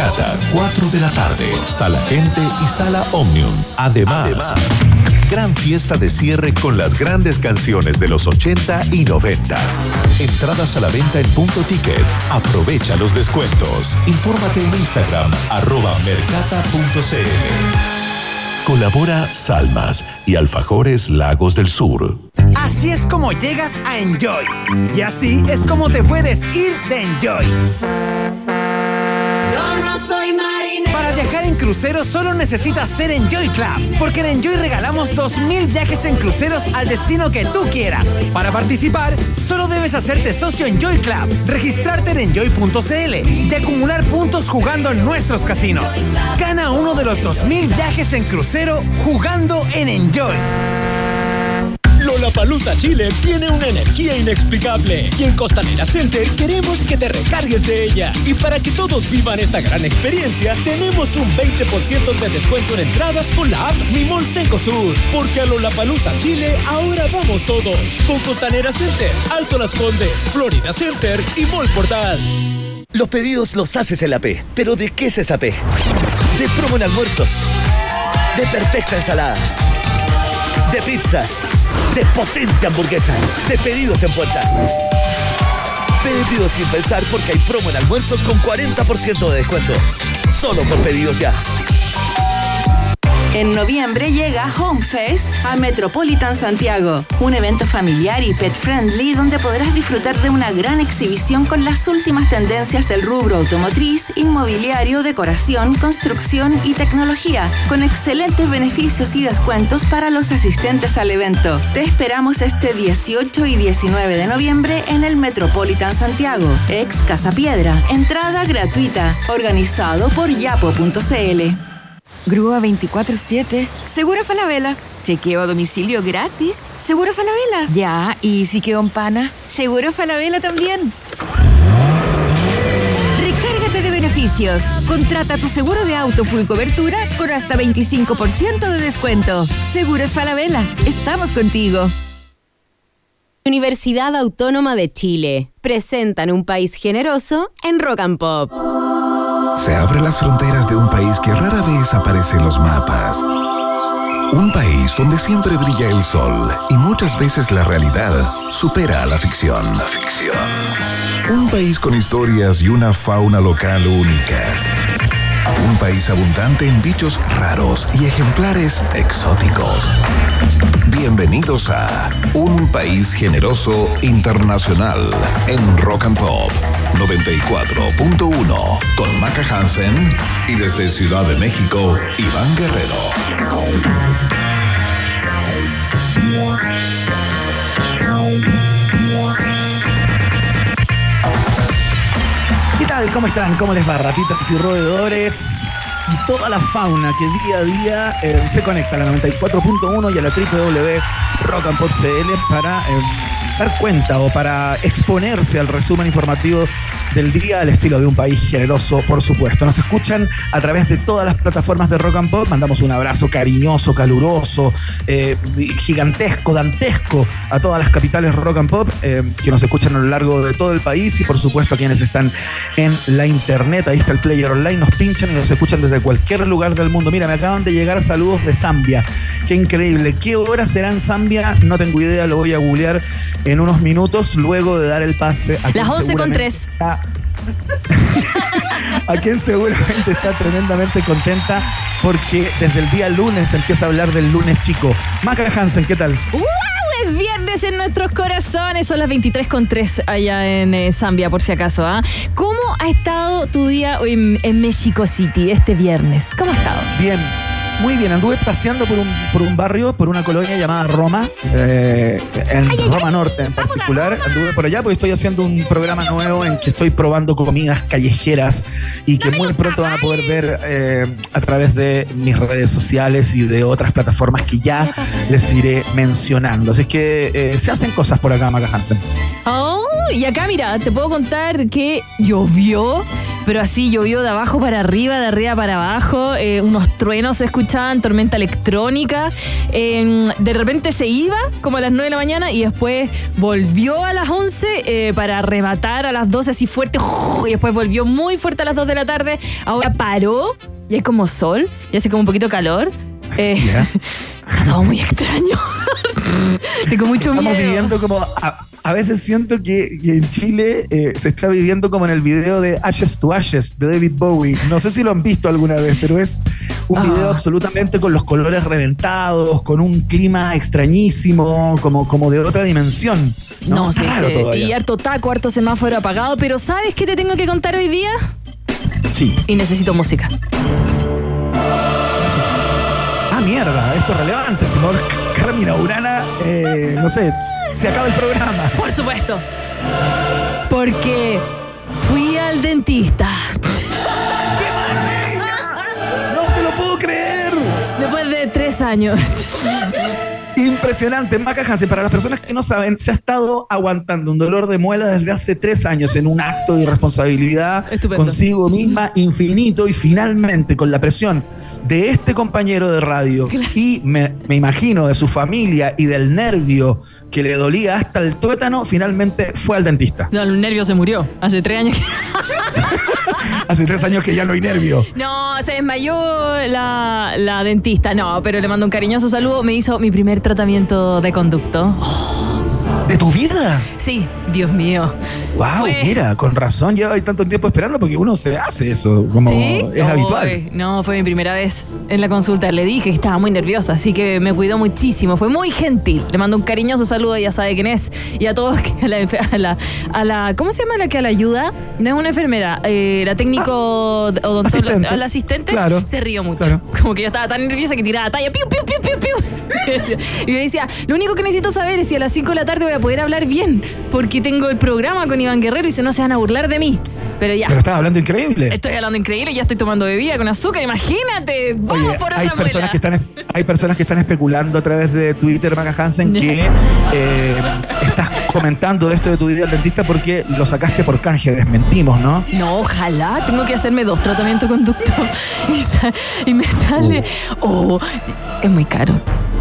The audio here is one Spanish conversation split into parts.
Mercata, 4 de la tarde. Sala Gente y Sala Omnium. Además, gran fiesta de cierre con las grandes canciones de los 80 y 90. Entradas a la venta en punto ticket. Aprovecha los descuentos. Infórmate en Instagram, arroba mercata.cl. Colabora Salmas y Alfajores Lagos del Sur. Así es como llegas a Enjoy. Y así es como te puedes ir de Enjoy. Crucero solo necesitas ser Enjoy Club, porque en Enjoy regalamos 2.000 viajes en cruceros al destino que tú quieras. Para participar, solo debes hacerte socio Enjoy Club, registrarte en enjoy.cl y acumular puntos jugando en nuestros casinos. Gana uno de los 2.000 viajes en crucero jugando en Enjoy. Lollapalooza Chile tiene una energía inexplicable y en Costanera Center queremos que te recargues de ella. Y para que todos vivan esta gran experiencia, tenemos un 20% de descuento en entradas con la app Mi Mall Sur. Porque a Lollapalooza Chile ahora vamos todos. Con Costanera Center, Alto Las Condes, Florida Center y Mall Portal. Los pedidos los haces en la P. ¿Pero de qué es esa P? De promo en almuerzos. De perfecta ensalada. De pizzas. De potente hamburguesa. De pedidos en puerta. Pedidos sin pensar porque hay promo en almuerzos con 40% de descuento. Solo por pedidos ya. En noviembre llega Home Fest a Metropolitan Santiago, un evento familiar y pet friendly donde podrás disfrutar de una gran exhibición con las últimas tendencias del rubro automotriz, inmobiliario, decoración, construcción y tecnología, con excelentes beneficios y descuentos para los asistentes al evento. Te esperamos este 18 y 19 de noviembre en el Metropolitan Santiago, ex Casa Piedra. Entrada gratuita, organizado por yapo.cl. Grúa 24-7. Seguro Falabella. Chequeo a domicilio gratis. Seguro Falabella. Ya, y si quedó en pana. Seguro Falabella también. Recárgate de beneficios. Contrata tu seguro de auto full cobertura con hasta 25% de descuento. Seguros Falabella. Estamos contigo. Universidad Autónoma de Chile. Presentan un país generoso en Rock and Pop. Se abren las fronteras de un país que rara vez aparece en los mapas. Un país donde siempre brilla el sol y muchas veces la realidad supera a la ficción. La ficción. Un país con historias y una fauna local únicas. Un país abundante en bichos raros y ejemplares exóticos. Bienvenidos a Un País Generoso Internacional en Rock and Pop 94.1 con Maca Hansen y desde Ciudad de México, Iván Guerrero. ¿Qué tal? ¿Cómo están? ¿Cómo les va? Ratitas y roedores y toda la fauna que día a día eh, se conecta a la 94.1 y a la www.rockandpopcl para eh, dar cuenta o para exponerse al resumen informativo del día al estilo de un país generoso, por supuesto. Nos escuchan a través de todas las plataformas de Rock and Pop. Mandamos un abrazo cariñoso, caluroso, eh, gigantesco, dantesco a todas las capitales Rock and Pop eh, que nos escuchan a lo largo de todo el país y por supuesto a quienes están en la internet. Ahí está el player online, nos pinchan y nos escuchan desde cualquier lugar del mundo. Mira, me acaban de llegar saludos de Zambia. Qué increíble. ¿Qué hora será en Zambia? No tengo idea, lo voy a googlear en unos minutos luego de dar el pase. A Las 11 con 3 a quien seguramente está tremendamente contenta porque desde el día lunes empieza a hablar del lunes chico. Maca Hansen, ¿qué tal? ¡Wow! Es viernes en nuestros corazones. Son las 23 con 3 allá en eh, Zambia, por si acaso. ¿ah? ¿Cómo ha estado tu día en, en Mexico City este viernes? ¿Cómo ha estado? Bien, muy bien, anduve paseando por un, por un barrio, por una colonia llamada Roma, eh, en Roma Norte en particular. Anduve por allá porque estoy haciendo un programa nuevo en que estoy probando comidas callejeras y que muy pronto van a poder ver eh, a través de mis redes sociales y de otras plataformas que ya les iré mencionando. Así es que eh, se hacen cosas por acá, Maca Hansen. Oh, y acá mira, te puedo contar que llovió pero así llovió de abajo para arriba, de arriba para abajo, eh, unos truenos se escuchaban, tormenta electrónica. Eh, de repente se iba como a las 9 de la mañana y después volvió a las 11 eh, para arrebatar a las 12 así fuerte y después volvió muy fuerte a las 2 de la tarde. Ahora paró y hay como sol y hace como un poquito calor. Eh. Está todo muy extraño. Tengo mucho Estamos miedo. viviendo como. A, a veces siento que, que en Chile eh, se está viviendo como en el video de Ashes to Ashes de David Bowie. No sé si lo han visto alguna vez, pero es un Ah. video absolutamente con los colores reventados, con un clima extrañísimo, como, como de otra dimensión. No, No, sí, todavía. y harto taco, harto semáforo apagado, pero ¿sabes qué te tengo que contar hoy día? Sí. Y necesito música. Ah, mierda, esto es relevante. Si no, Carmina Urana, eh, no sé, se acaba el programa. Por supuesto. Porque fui al dentista. ¡No te lo puedo creer! Después de tres años. Impresionante, Maca Hansen. Para las personas que no saben, se ha estado aguantando un dolor de muela desde hace tres años en un acto de irresponsabilidad Estupendo. consigo misma infinito y finalmente con la presión de este compañero de radio y me, me imagino de su familia y del nervio que le dolía hasta el tuétano, finalmente fue al dentista. No, el nervio se murió. Hace tres años que. Hace tres años que ya no hay nervio. No, se desmayó la, la dentista. No, pero le mando un cariñoso saludo. Me hizo mi primer tratamiento de conducto. ¿De tu vida? Sí, Dios mío. Wow, Fue- mira, con razón lleva ahí tanto tiempo esperando porque uno se hace eso, como ¿Sí? es habitual. No, fue mi primera vez en la consulta. Le dije que estaba muy nerviosa, así que me cuidó muchísimo. Fue muy gentil. Le mando un cariñoso saludo, ya sabe quién es. Y a todos, que a la, enfe- a la, a la- ¿cómo se llama la que la ayuda? No es una enfermera, eh, la técnico odontóloga, asistente. a la asistente. Claro. Se rió mucho. Claro. Como que ya estaba tan nerviosa que tiraba talla. Piu, piu, piu, piu, piu. y me decía, lo único que necesito saber es si a las 5 de la tarde voy a poder hablar bien, porque tengo el programa con Iván Guerrero y si no se van a burlar de mí. Pero ya. Pero estaba hablando increíble. Estoy hablando increíble, ya estoy tomando bebida con azúcar, imagínate. Vamos Oye, por hay otra personas, que están, hay personas que están especulando a través de Twitter, Maca Hansen, que eh, estás comentando esto de tu vida al dentista porque lo sacaste por canje. Desmentimos, ¿no? No, ojalá. Tengo que hacerme dos tratamientos conducto. Y, y me sale. Oh, es muy caro.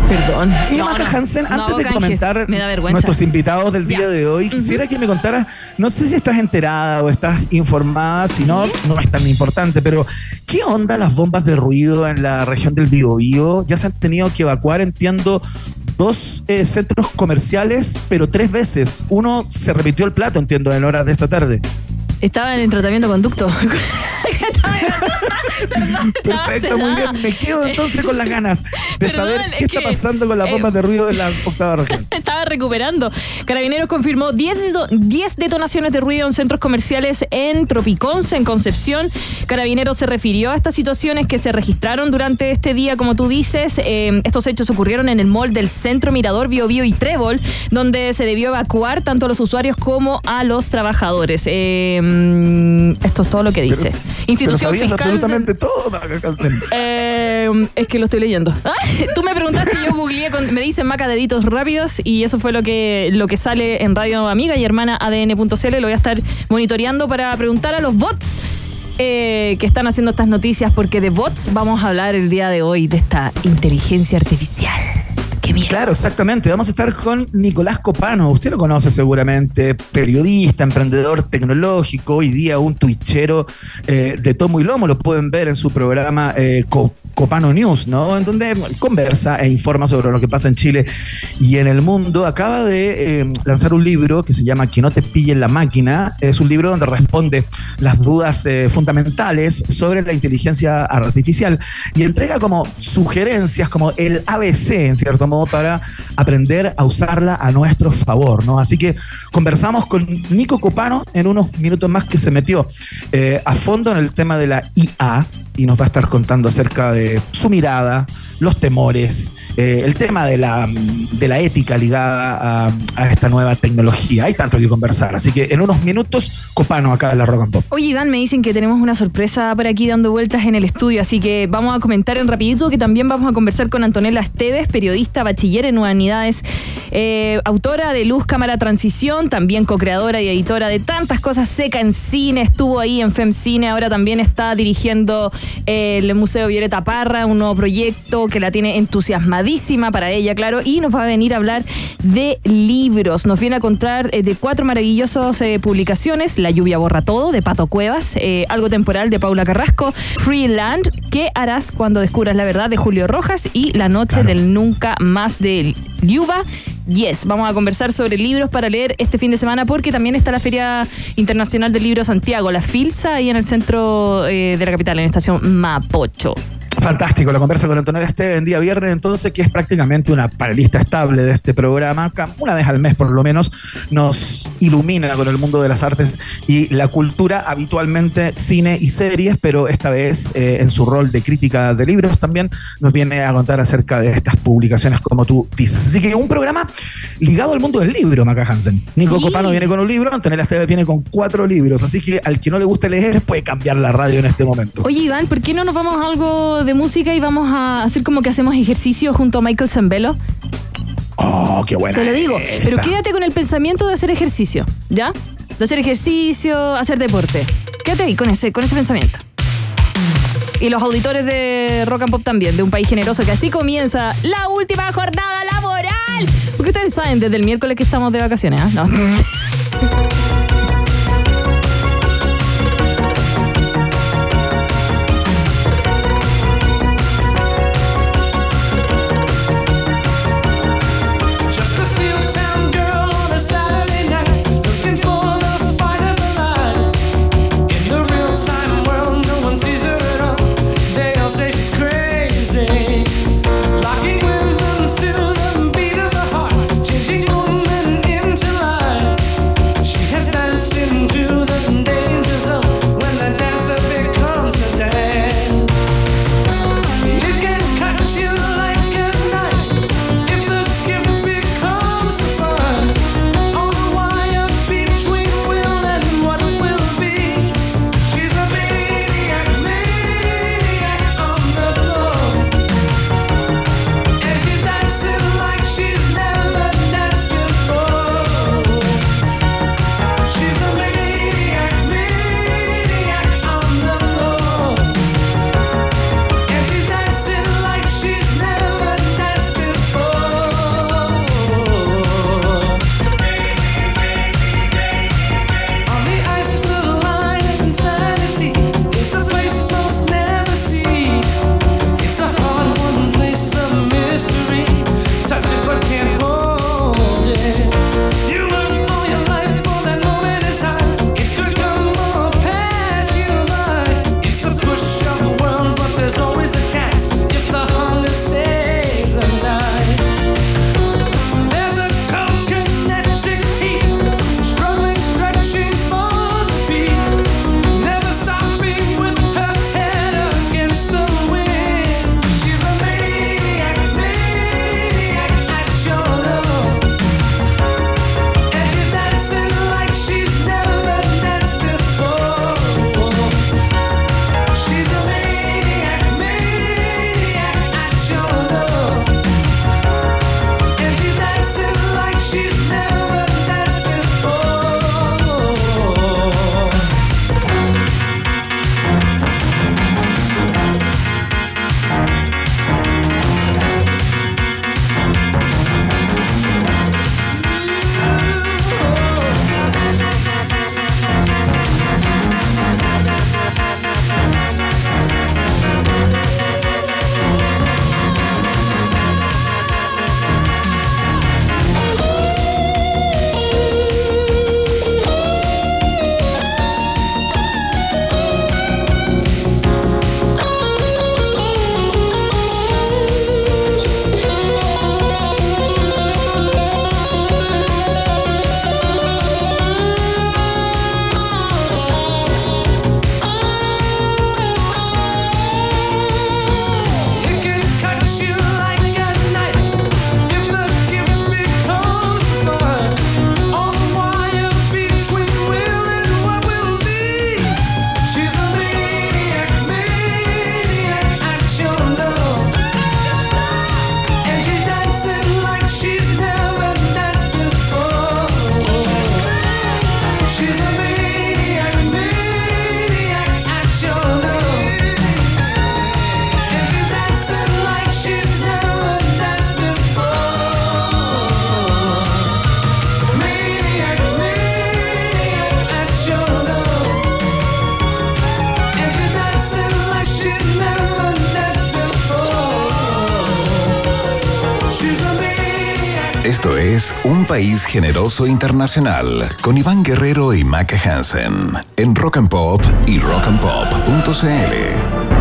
Perdón. Y No, Maca no, Hansen, no antes de canjes. comentar Me da vergüenza. nuestros invitados del día de hoy, quisiera que me contaras, no sé si estás enterada o estás informada, si no, no es tan importante, pero ¿qué onda las bombas de ruido en la región del Biobío? Ya se han tenido que evacuar, entiendo, dos eh, centros comerciales, pero tres veces. Uno se repitió el plato, entiendo, en horas de esta tarde. Estaba en el tratamiento de conducto. Perfecto, muy bien. Me quedo entonces con las ganas de Perdón, saber es qué está que, pasando con las eh, bombas de ruido en la octava región. Estaba recuperando. Carabineros confirmó 10, dedo- 10 detonaciones de ruido en centros comerciales en Tropiconce, en Concepción. Carabineros se refirió a estas situaciones que se registraron durante este día, como tú dices. Eh, estos hechos ocurrieron en el mall del Centro Mirador Bio Bio y Trébol, donde se debió evacuar tanto a los usuarios como a los trabajadores. Eh, mm, esto es todo lo que dice. Pero Institución fiscal. absolutamente todo. Eh, es que lo estoy leyendo. Ah, Tú me preguntaste, yo googleé, con- me dicen maca deditos rápidos y eso fue lo que, lo que sale en Radio Amiga y hermana ADN.cl. Lo voy a estar monitoreando para preguntar a los bots eh, que están haciendo estas noticias, porque de bots vamos a hablar el día de hoy, de esta inteligencia artificial. Claro, exactamente. Vamos a estar con Nicolás Copano. Usted lo conoce seguramente, periodista, emprendedor tecnológico, hoy día un twitchero eh, de tomo y lomo. Lo pueden ver en su programa eh, Co- Copano News, ¿no? En donde conversa e informa sobre lo que pasa en Chile y en el mundo. Acaba de eh, lanzar un libro que se llama Que no te pillen la máquina. Es un libro donde responde las dudas eh, fundamentales sobre la inteligencia artificial y entrega como sugerencias, como el ABC, en cierto modo, para aprender a usarla a nuestro favor, ¿no? Así que conversamos con Nico Copano en unos minutos más que se metió eh, a fondo en el tema de la IA y nos va a estar contando acerca de su mirada, los temores, eh, el tema de la, de la ética ligada a, esta nueva tecnología. Hay tanto que conversar, así que en unos minutos, Copano acá en la Rock and Pop. Oye, Iván, me dicen que tenemos una sorpresa por aquí dando vueltas en el estudio, así que vamos a comentar en rapidito que también vamos a conversar con Antonella Esteves, periodista, bachiller en humanidades, eh, autora de Luz Cámara Transición, también co-creadora y editora de tantas cosas seca en cine, estuvo ahí en FemCine, ahora también está dirigiendo el Museo Violeta Parra, un nuevo proyecto que la tiene entusiasmadísima para ella, claro, y nos va a venir a hablar de libros. Nos viene a contar eh, de cuatro maravillosas eh, publicaciones: La lluvia borra todo, de Pato Cuevas, eh, Algo temporal, de Paula Carrasco, Freeland, ¿Qué harás cuando descubras la verdad, de Julio Rojas, y La noche claro. del nunca más, de Liuba. Yes, vamos a conversar sobre libros para leer este fin de semana porque también está la Feria Internacional del Libro Santiago, la FILSA, ahí en el centro eh, de la capital, en la estación Mapocho. Fantástico, la conversa con Antonella Esteve en día viernes, entonces, que es prácticamente una panelista estable de este programa. Una vez al mes, por lo menos, nos ilumina con el mundo de las artes y la cultura, habitualmente cine y series, pero esta vez eh, en su rol de crítica de libros también nos viene a contar acerca de estas publicaciones, como tú dices. Así que un programa ligado al mundo del libro, Maca Hansen. Nico sí. Copano viene con un libro, Antonella Esteve viene con cuatro libros, así que al que no le guste leer puede cambiar la radio en este momento. Oye, Iván, ¿por qué no nos vamos a algo de música y vamos a hacer como que hacemos ejercicio junto a Michael Zambello? Oh, qué buena. Te lo digo, esta. pero quédate con el pensamiento de hacer ejercicio, ¿ya? De hacer ejercicio, hacer deporte. Quédate ahí con ese, con ese pensamiento. Y los auditores de Rock and Pop también, de un país generoso, que así comienza la última jornada laboral. Porque ustedes saben desde el miércoles que estamos de vacaciones, ¿ah? ¿eh? No. Esto es Un País Generoso Internacional con Iván Guerrero y Maca Hansen en Rock and Pop y rockandpop.cl.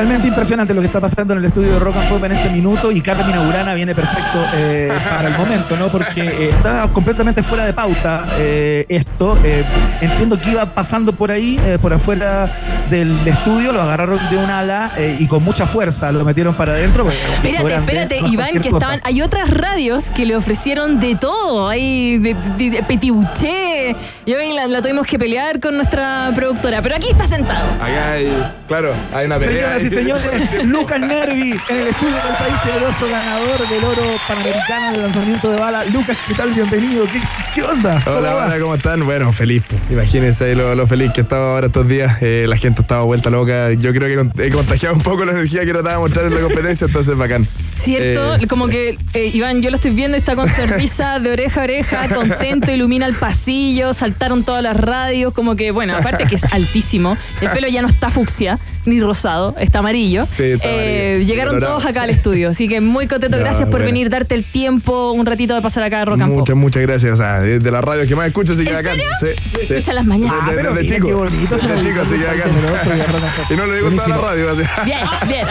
Realmente impresionante lo que está pasando en el estudio de Rock and Pop en este minuto y Carmen Urana viene perfecto eh, para el momento, ¿no? Porque eh, está completamente fuera de pauta eh, esto. Eh, entiendo que iba pasando por ahí, eh, por afuera del estudio, lo agarraron de un ala eh, y con mucha fuerza lo metieron para adentro. un Espérate, espérate, Iván, que cosa. estaban. Hay otras radios que le ofrecieron de todo. Hay de, de, de petibuché. Y hoy la, la tuvimos que pelear con nuestra productora. Pero aquí está sentado. Acá hay, claro, hay una pelea. Y señores, Lucas Nervi en el estudio del país generoso ganador del oro panamericano de lanzamiento de bala. Lucas, ¿qué tal? Bienvenido. ¿Qué, qué onda? ¿Cómo Hola, hola, ¿cómo están? Bueno, feliz. Imagínense ahí lo, lo feliz que estaba ahora estos días. Eh, la gente estaba vuelta loca. Yo creo que he contagiado un poco la energía que trataba de mostrar en la competencia, entonces bacán. ¿Cierto? Eh, Como que eh, Iván, yo lo estoy viendo, está con sonrisa de oreja a oreja, contento, ilumina el pasillo, saltaron todas las radios, como que, bueno, aparte que es altísimo, el pelo ya no está fucsia ni rosado, está amarillo. Sí, está Eh, amarillo, llegaron colorado. todos acá al estudio, así que muy contento, No, gracias por bueno. venir, darte el tiempo, un ratito de pasar acá a Pop. Muchas, muchas gracias. O sea, de, de la radio que más escucho, así que ¿En bacán. serio? Sí, sí. Escucha las mañanas. Ah, pero mira, chico. bonito, una chico, así que bonita, bacán. generoso y no le digo toda la radio. así. Bien, bien.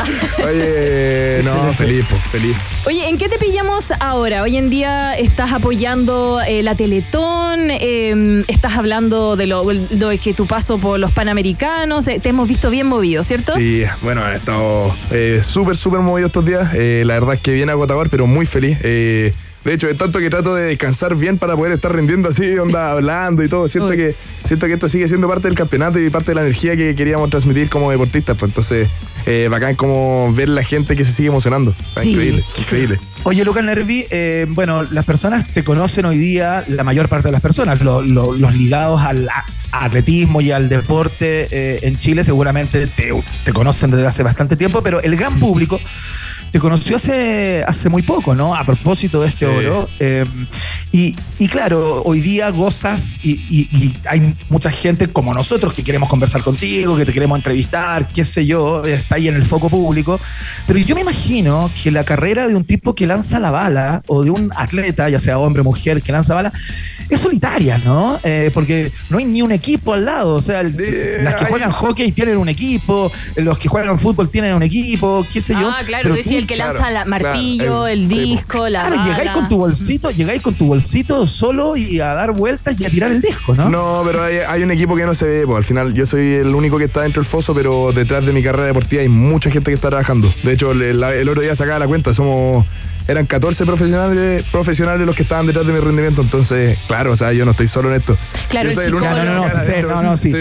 Oye, no, feliz, po, feliz. Oye, ¿en qué te pillamos ahora? Hoy en día estás apoyando eh, la Teletón, eh, estás hablando de lo, lo que tu paso por los Panamericanos, eh, te hemos visto bien movido, ¿cierto? Sí, bueno, he estado eh, súper, súper movido estos días. La verdad es que bien agotador, pero muy feliz. De hecho, es tanto que trato de descansar bien para poder estar rindiendo así, onda, hablando y todo. Siento Uy. que, siento que esto sigue siendo parte del campeonato y parte de la energía que queríamos transmitir como deportistas. Pues entonces, eh, bacán como ver la gente que se sigue emocionando. Sí. Increíble, increíble. Oye, Lucas Nervi, eh, bueno, las personas te conocen hoy día, la mayor parte de las personas, lo- lo- los ligados al atletismo y al deporte eh, en Chile seguramente te, te conocen desde hace bastante tiempo, pero el gran público te conoció hace, hace muy poco, ¿no? A propósito de este Sí. oro. eh, y, y claro, hoy día gozas y, y- y hay mucha gente como nosotros que queremos conversar contigo, que te queremos entrevistar, qué sé yo, está ahí en el foco público. Pero yo me imagino que la carrera de un tipo que lanza la bala o de un atleta, ya sea hombre o mujer, que lanza bala, es solitaria, ¿no? Eh, porque no hay ni un equipo al lado. O sea, el- De- las que hay- juegan hockey tienen un equipo, los que juegan fútbol tienen un equipo, qué sé yo. Ah, claro, Pero tú el que claro, lanza la martillo, claro, el- el, sí, po. disco, la Claro, llegáis con tu bolsito, llegáis con tu bolsito solo y a dar vueltas y a tirar el disco, ¿no? No, pero hay, hay un equipo que no se ve. Pues, al final, yo soy el único que está dentro del foso, pero detrás de mi carrera deportiva hay mucha gente que está trabajando. De hecho, el, el- el otro día sacaba la cuenta, somos. Eran 14 profesionales, profesionales los que estaban detrás de mi rendimiento, entonces, claro, o sea, yo no estoy solo en esto. Claro, yo soy el único No, no, no, sí no, no, sí.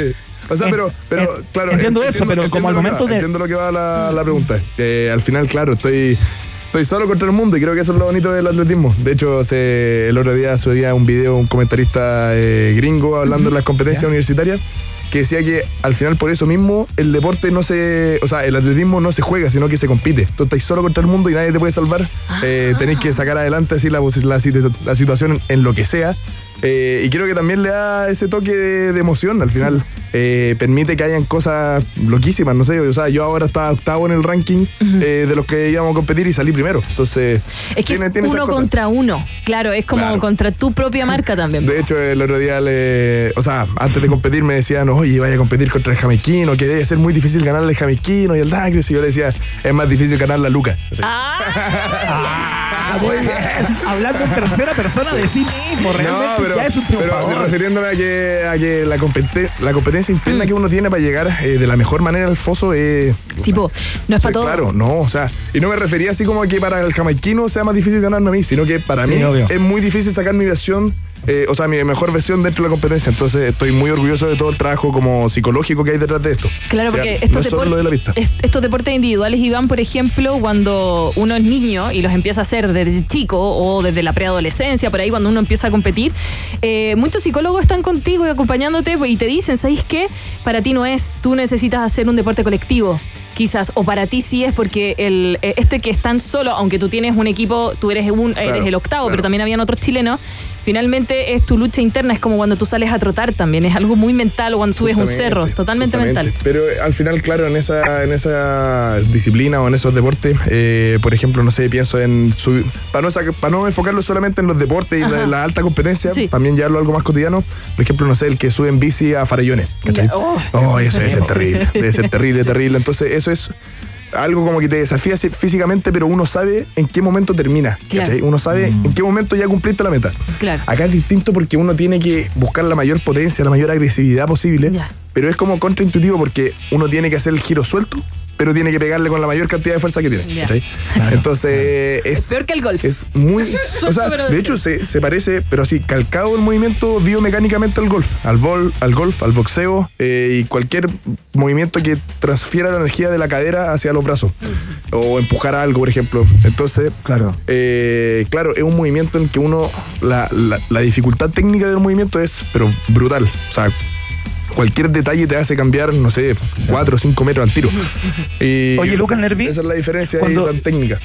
O sea, pero, pero en- claro. entiendo eso, pero como al momento va, de- Entiendo lo que va la, la pregunta. Eh, al final, claro, estoy. Estoy solo contra el mundo y creo que eso es lo bonito del atletismo. De hecho, se- el otro día subía un video un comentarista eh, gringo hablando de las competencias Ya. universitarias que decía que al final por eso mismo el deporte no se, o sea, el atletismo no se juega, sino que se compite. Tú estás solo contra el mundo y nadie te puede salvar. Eh, tenéis que sacar adelante así la, la, la situación en lo que sea. Eh, y creo que también le da ese toque de, de emoción. Al final eh, permite que hayan cosas loquísimas, no sé. O sea, yo ahora estaba octavo en el ranking eh, de los que íbamos a competir y salí primero. Entonces, Es que tiene- es tiene uno contra uno. Claro, es como Claro. contra tu propia marca también. De hecho, el otro día, le, o sea, antes de competir me decían, oye, vaya a competir contra el jamaiquino, que debe ser muy difícil ganarle al jamaiquino y el Dagris. Y yo le decía, es más difícil ganar la Luca. Ah, muy bien. Hablando en tercera persona de sí mismo, realmente ya es un pero triunfador. refiriéndome a que, a que la, compete- la competencia interna que uno tiene para llegar eh, de la mejor manera al foso es... Sí, po, no es para todo. Claro, no, o sea, y no me refería así como a que para el jamaiquino sea más difícil ganarme a mí, sino que para Sí, mí obvio. es muy difícil sacar mi versión, eh, o sea, mi mejor versión dentro de la competencia. Entonces estoy muy orgulloso de todo el trabajo como psicológico que hay detrás de esto. Claro, O sea, porque no lo de la pista. estos deportes individuales, Iván, por ejemplo, cuando uno es niño y los empieza a hacer desde chico o desde la preadolescencia, por ahí cuando uno empieza a competir, eh, muchos psicólogos están contigo y acompañándote y te dicen, ¿sabéis qué? Para ti no es, tú necesitas hacer un deporte colectivo. Quizás, o para ti sí es porque el, eh, este que es tan solo, aunque tú tienes un equipo, tú eres, un, eres el octavo, claro. pero también habían otros chilenos, finalmente es tu lucha interna, es como cuando tú sales a trotar también, es algo muy mental o cuando subes un cerro, totalmente justamente. mental. Pero eh, al final, claro, en esa, en esa disciplina o en esos deportes, eh, por ejemplo, no sé, pienso en subir, para no, para no enfocarlo solamente en los deportes y la, la alta competencia, Sí. también llevarlo a algo más cotidiano. Por ejemplo, no sé, el que sube en bici a Farellones. ¿cachai? Oh. Oh, eso debe ser terrible. Debe ser terrible, terrible. Entonces, eso es algo como que te desafía físicamente, pero uno sabe en qué momento termina. Uno sabe en qué momento ya cumpliste la meta. Claro. Acá es distinto porque uno tiene que buscar la mayor potencia, la mayor agresividad posible, Ya. pero es como contraintuitivo porque uno tiene que hacer el giro suelto, pero tiene que pegarle con la mayor cantidad de fuerza que tiene. Entonces es, Peor que el golf. es muy... o sea, de hecho se, se parece, pero así, calcado el movimiento biomecánicamente al golf, al, vol, al golf, al boxeo eh, y cualquier movimiento que transfiera la energía de la cadera hacia los brazos o empujar algo, por ejemplo. Entonces, Claro. eh, claro, es un movimiento en que uno, la, la- la dificultad técnica del movimiento es, pero brutal. O sea, cualquier detalle te hace cambiar, no sé, 4 o 5 metros al tiro. Y Oye, Lucas Nervi, Esa es la diferencia ahí cuando- tan técnica.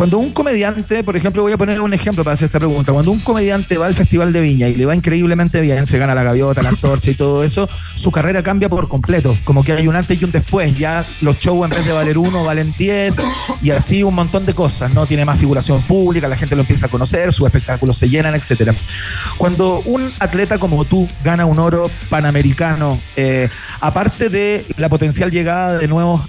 Cuando un comediante, por ejemplo, voy a poner un ejemplo para hacer esta pregunta, cuando un comediante va al Festival de Viña y le va increíblemente bien, se gana la gaviota, la antorcha y todo eso, su carrera cambia por completo, como que hay un antes y un después, ya los shows en vez de valer uno, valen 10 y así un montón de cosas, ¿no? Tiene más figuración pública, la gente lo empieza a conocer, sus espectáculos se llenan, etcétera. Cuando un atleta como tú gana un oro panamericano, eh, aparte de la potencial llegada de nuevos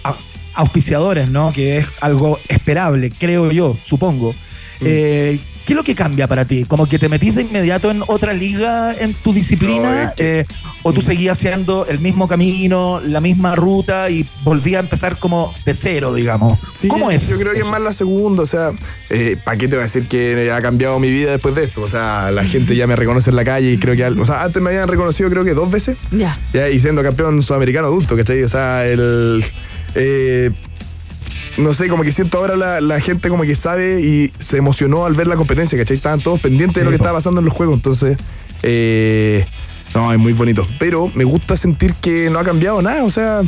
auspiciadores, ¿no? Que es algo esperable, creo yo, supongo. Mm. Eh, ¿Qué es lo que cambia para ti? ¿Como que te metís de inmediato en otra liga en tu No, disciplina? es que- Eh, ¿O tú seguías haciendo el mismo camino, la misma ruta y volvías a empezar como de cero, digamos? Sí, ¿Cómo es? Yo creo que es más la segunda, o sea, eh, ¿para qué te voy a decir que ha cambiado mi vida después de esto? O sea, la gente ya me reconoce en la calle y creo que, o sea, antes me habían reconocido creo que dos veces, Ya. ya, y siendo campeón sudamericano adulto, ¿cachai? O sea, el... eh, no sé, como que siento ahora la, la gente como que sabe y se emocionó al ver la competencia, ¿cachai? Estaban todos pendientes de lo que po. estaba pasando en los juegos, entonces... eh, no, es muy bonito. Pero me gusta sentir que no ha cambiado nada, o sea...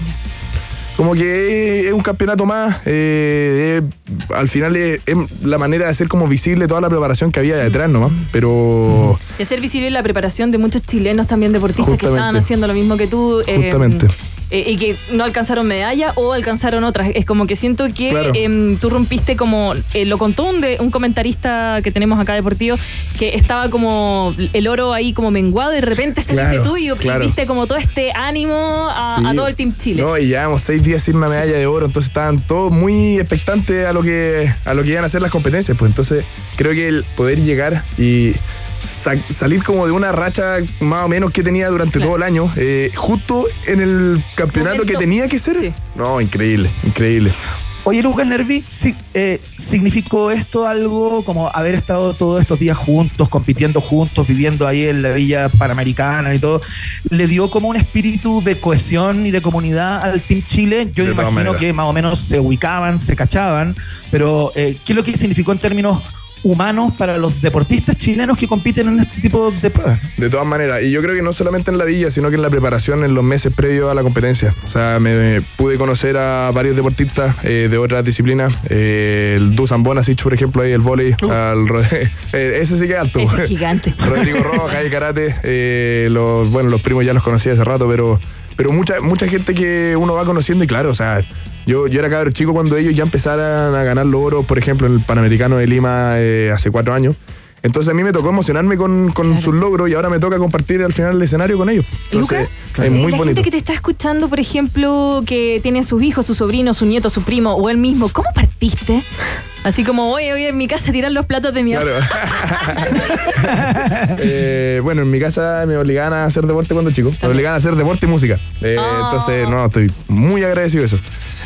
Como que es un campeonato más. eh, eh, al final es, es la manera de hacer como visible toda la preparación que había detrás nomás. Pero De ser visible la preparación de muchos chilenos también deportistas que estaban haciendo lo mismo que tú. eh, Justamente. Eh, y que no alcanzaron medalla o alcanzaron otras. Es como que siento que Claro. em, tú rompiste como, eh, lo contó un, de, un comentarista que tenemos acá deportivo, que estaba como el oro ahí como menguado y de repente saliste Claro, tú y claro. diste como todo este ánimo a, Sí. a todo el Team Chile. No, y llevamos seis días sin una medalla de oro, entonces estaban todos muy expectantes a lo que a lo que iban a hacer las competencias. Pues entonces creo que el poder llegar y sa- salir como de una racha más o menos que tenía durante Claro. todo el año, eh, justo en el campeonato Momento- que tenía que ser. sí. No, increíble, increíble. Oye, Lucas Nervi, sí, eh, ¿significó esto algo como haber estado todos estos días juntos, compitiendo juntos, viviendo ahí en la Villa Panamericana y todo? ¿Le dio como un espíritu de cohesión y de comunidad al Team Chile? Yo De imagino que más o menos se ubicaban, se cachaban, pero eh, ¿qué es lo que significó en términos humanos para los deportistas chilenos que compiten en este tipo de pruebas? De todas maneras, y yo creo que no solamente en la villa, sino que en la preparación en los meses previos a la competencia. O sea, me, me pude conocer a varios deportistas eh, de otras disciplinas. Eh, el Dusan Bonasic, por ejemplo, ahí el vóley, al Rod- eh, ese sí que es alto. Ese es gigante. Rodrigo Rojas, ahí karate. eh, los, bueno, los primos ya los conocí hace rato, pero, pero mucha, mucha gente que uno va conociendo y claro, o sea, yo, yo era cabrón chico cuando ellos ya empezaran a ganar los oros, por ejemplo, en el Panamericano de Lima eh, hace cuatro años. Entonces a mí me tocó emocionarme con, con Claro. sus logros y ahora me toca compartir al final el escenario con ellos. Entonces Luca, es muy la bonito. gente que te está escuchando, por ejemplo, que tiene sus hijos, sus sobrinos, su nieto, su primo o él mismo, ¿cómo partiste? Así como, oye, oye, en mi casa tiran los platos de mi Claro. Eh, bueno, en mi casa me obligaban a hacer deporte cuando chico. Me obligaban a hacer deporte y música. Eh, Ah. Entonces, no, estoy muy agradecido de eso.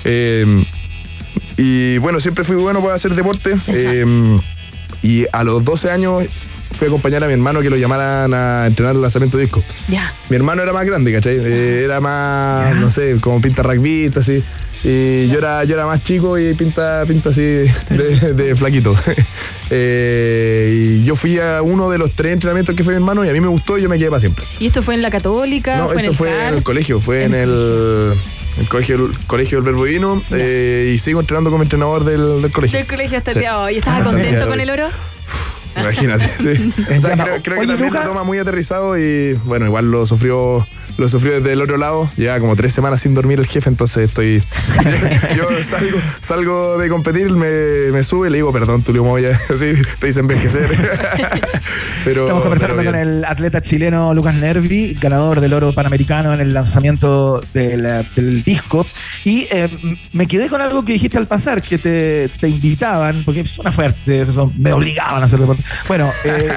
Eh, y bueno, siempre fui bueno para hacer deporte. Y a los 12 años fui a acompañar a mi hermano que lo llamaran a entrenar el lanzamiento de disco. Ya. Mi hermano era más grande, ¿cachai? Eh, era más, no sé, como pinta rugbyista, así. Y yo era, yo era más chico y pinta, pinta así de, de flaquito. Eh, y yo fui a uno de los tres entrenamientos que fue mi hermano y a mí me gustó y yo me quedé para siempre. ¿Y esto fue en la Católica? No, ¿Fue en esto el fue CAR? en el colegio, fue En en, el el. El colegio, colegio del Verbo Divino, eh, y sigo entrenando como entrenador del, del colegio. Del colegio hasta Sí. el día de hoy. ¿Estás contento con el oro? Imagínate. sí. O sea, creo, creo que también Luca. lo toma muy aterrizado y bueno, igual lo sufrió, lo sufrió desde el otro lado. Lleva como tres semanas sin dormir el jefe, entonces estoy. yo salgo, salgo de competir, me, me sube y le digo, perdón, Tulio Moya. Así te dice envejecer. pero, Estamos conversando pero con el atleta chileno Lucas Nervi, ganador del oro panamericano en el lanzamiento del, del disco. Y eh, me quedé con algo que dijiste al pasar, que te, te invitaban, porque suena fuerte, eso, me obligaban a hacer deporte. Bueno, eh,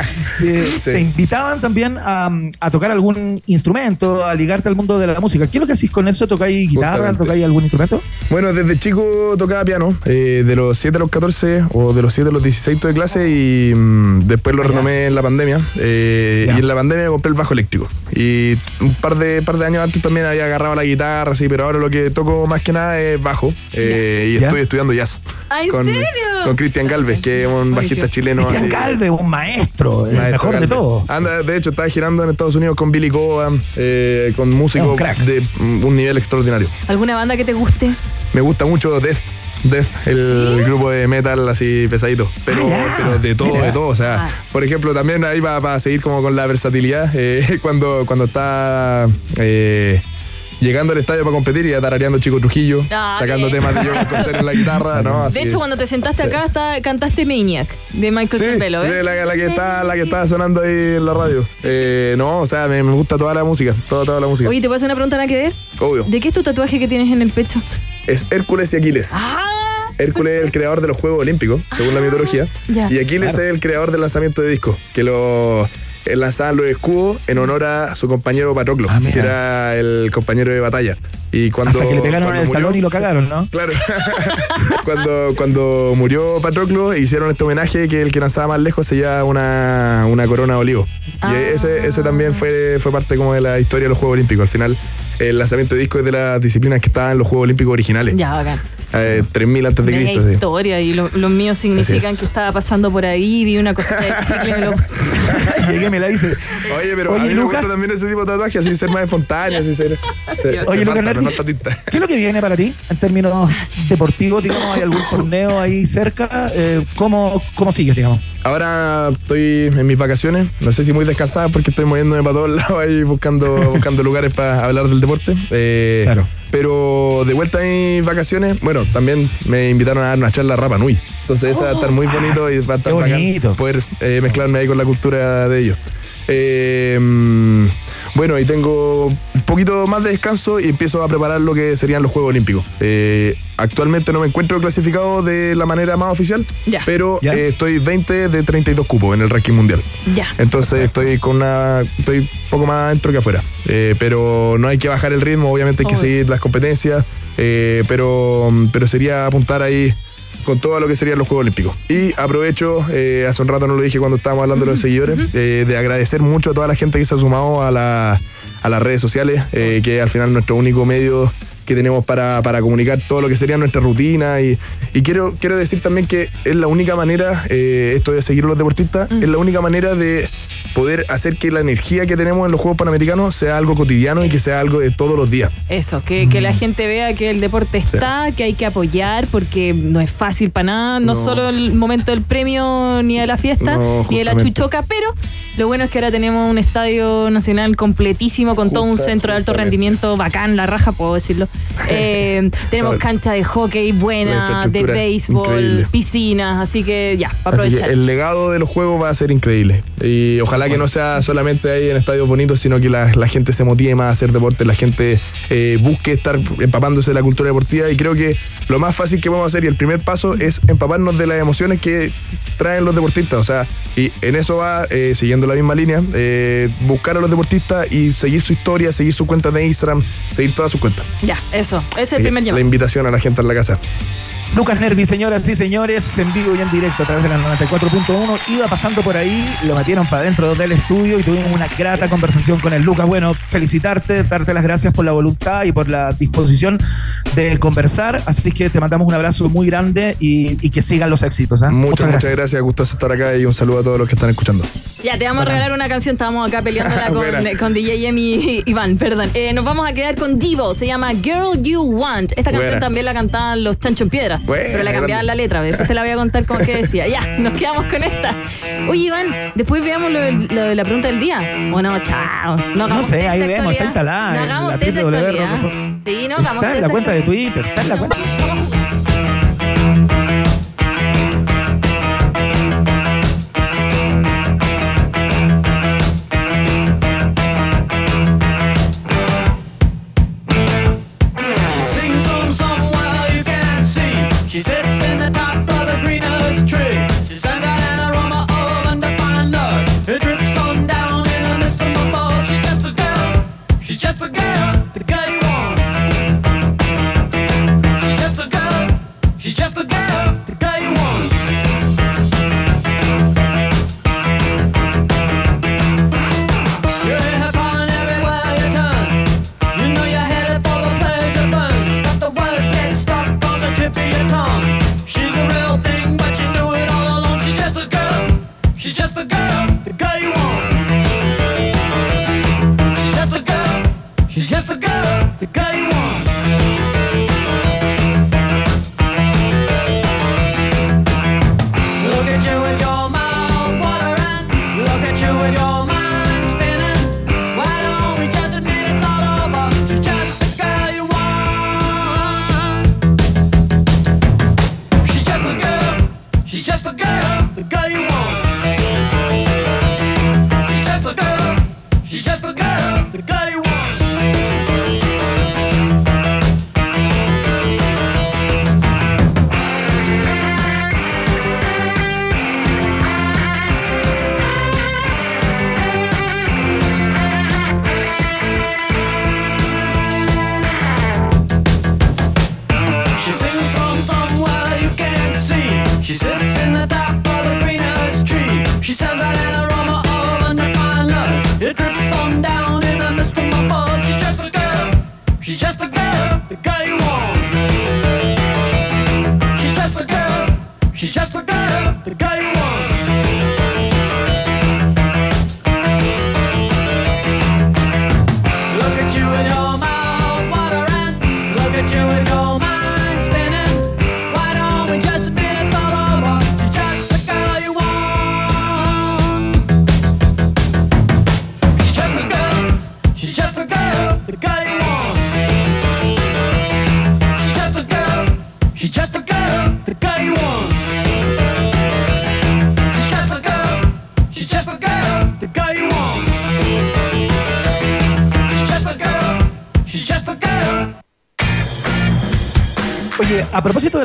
eh, Sí. te invitaban también a, a tocar algún instrumento, a ligarte al mundo de la música. ¿Qué es lo que hacís con eso? ¿Tocáis guitarra? ¿Tocáis algún instrumento? Bueno, desde chico tocaba piano, eh, de los 7 a los 14 o de los 7 a los 16 tuve clase y mm, después lo Ah, ya. retomé en la pandemia. eh, y en la pandemia compré el bajo eléctrico. Y un par de, par de años antes también había agarrado la guitarra, sí, pero ahora lo que toco más que nada es bajo. eh, y Ya. estoy estudiando jazz. ¿Ah, en con, serio? Con Cristian Galvez, que es un bajista chileno. Cristian. Galvez, un maestro, el Maestro mejor de todos. Anda, de hecho, está girando en Estados Unidos con Billy Coban, eh, con músicos de un nivel extraordinario. ¿Alguna banda que te guste? Me gusta mucho Death. Death, el grupo de metal así pesadito. Pero, Ah, pero de todo, Mira. de todo. O sea, Ah. por ejemplo, también ahí va para seguir como con la versatilidad. eh, cuando, cuando está eh, llegando al estadio para competir y tarareando Chico Trujillo, Ah, sacando bien. temas de John Coser en la guitarra, ¿no? Así De hecho, que- cuando te sentaste Sí. acá, está- cantaste Maniac de Michael Sí, ¿eh? de la, la que está, la que está sonando ahí en la radio. Eh, no, o sea, me, me gusta toda la música, toda, toda la música. Oye, ¿te puedo hacer una pregunta nada que ver? Obvio. ¿De qué es tu tatuaje que tienes en el pecho? Es Hércules y Aquiles. ¡Ah! Hércules es el creador de los Juegos Olímpicos, según la mitología. ya. Y Aquiles es el creador del lanzamiento de discos, que lo él lanzaba los escudos en honor a su compañero Patroclo, Ah, que era el compañero de batalla. Y cuando, Hasta que le pegaron cuando el murió- talón y lo cagaron, ¿no? Claro. cuando, cuando murió Patroclo, hicieron este homenaje que el que lanzaba más lejos se lleva una, una corona de olivo. Ah. Y ese, ese también fue, fue parte como de la historia de los Juegos Olímpicos. Al final, el lanzamiento de discos es de las disciplinas que estaban en los Juegos Olímpicos originales. Ya, bacán. Eh, 3000 antes de Cristo, sí. historia y lo- los míos significan es. que estaba pasando por ahí, vi una cosita de chicle, me lo- Llegué, me la hice. Oye, pero Oye, a mí me Lucas. gusta también ese tipo de tatuaje, así ser más espontáneo, así ser. ser- Oye, me Lucas falta, me falta tinta. ¿Qué es lo que viene para ti en términos Ah, deportivos? Digamos, ¿hay algún torneo ahí cerca? Eh, ¿cómo, ¿Cómo sigues, digamos? Ahora estoy en mis vacaciones, no sé si muy descansada porque estoy moviéndome para todos lados ahí buscando, buscando lugares para hablar del deporte. Eh, Claro. Pero de vuelta a mis vacaciones, bueno, también me invitaron a dar una charla a Rapa Nui. Entonces eso va a estar muy bonito y va a estar qué bacán bonito. poder eh, mezclarme ahí con la cultura de ellos. Eh, bueno, y tengo un poquito más de descanso y empiezo a preparar lo que serían los Juegos Olímpicos. Eh, actualmente no me encuentro clasificado de la manera más oficial, Ya. pero Ya. eh, estoy 20 de 32 cupos en el ranking mundial. Ya. Entonces estoy con una. Estoy un poco más adentro que afuera. Eh, pero no hay que bajar el ritmo, obviamente hay que Obvio. seguir las competencias. eh, pero, pero sería apuntar ahí con todo lo que serían los Juegos Olímpicos. Y aprovecho, eh, hace un rato no lo dije cuando estábamos hablando de los seguidores, eh, de agradecer mucho a toda la gente que se ha sumado a, la- a las redes sociales, eh, que al final nuestro único medio que tenemos para, para comunicar todo lo que sería nuestra rutina y, y quiero, quiero decir también que es la única manera, eh, esto de seguir los deportistas, es la única manera de poder hacer que la energía que tenemos en los Juegos Panamericanos sea algo cotidiano y que sea algo de todos los días. Eso, que, que la gente vea que el deporte está, que hay que apoyar, porque no es fácil para nada, no, No. solo el momento del premio, ni de la fiesta, No, ni de la chuchoca, pero lo bueno es que ahora tenemos un estadio nacional completísimo, con todo un centro de alto rendimiento, bacán, la raja, puedo decirlo. Eh, tenemos cancha de hockey buena, de béisbol, increíble. piscinas, así que ya, para aprovechar. el legado de los juegos va a ser increíble. Y ojalá que no sea solamente ahí en estadios bonitos, sino que la, la gente se motive más a hacer deporte, la gente eh, busque estar empapándose de la cultura deportiva. Y creo que lo más fácil que podemos hacer y el primer paso es empaparnos de las emociones que traen los deportistas. O sea, y en eso va, eh, siguiendo la misma línea, eh, buscar a los deportistas y seguir su historia, seguir sus cuentas de Instagram, seguir todas sus cuentas. Ya, eso, ese es el primer la llamado. invitación a la gente en la casa. Lucas Nervi, señoras y señores, en vivo y en directo a través de la 94.1. Iba pasando por ahí, lo metieron para adentro del estudio y tuvimos una grata conversación con el Lucas. Bueno, felicitarte, darte las gracias por la voluntad y por la disposición de conversar. Así que te mandamos un abrazo muy grande y, y que sigan los éxitos. ¿ah? Muchas, muchas gracias. Gustoso estar acá y un saludo a todos los que están escuchando. Ya, te vamos a regalar una canción. Estábamos acá peleándola con, Buena. con DJ Emi y Iván, perdón. Eh, nos vamos a quedar con Divo. Se llama Girl You Want. Esta canción Buena. también la cantaban los Chancho en Piedra. Pero la cambiaban la letra. Después te la voy a contar cómo que decía. Ya, nos quedamos con esta. Oye, Iván, después veamos lo, del- lo de la pregunta del día. O no, chao. No, hagamos sé, test ahí de vemos, está actualidad. instalada No en hagamos la test de actualidad. Sí, no hagamos Está en la de cuenta de. Twitter, está en la cuenta.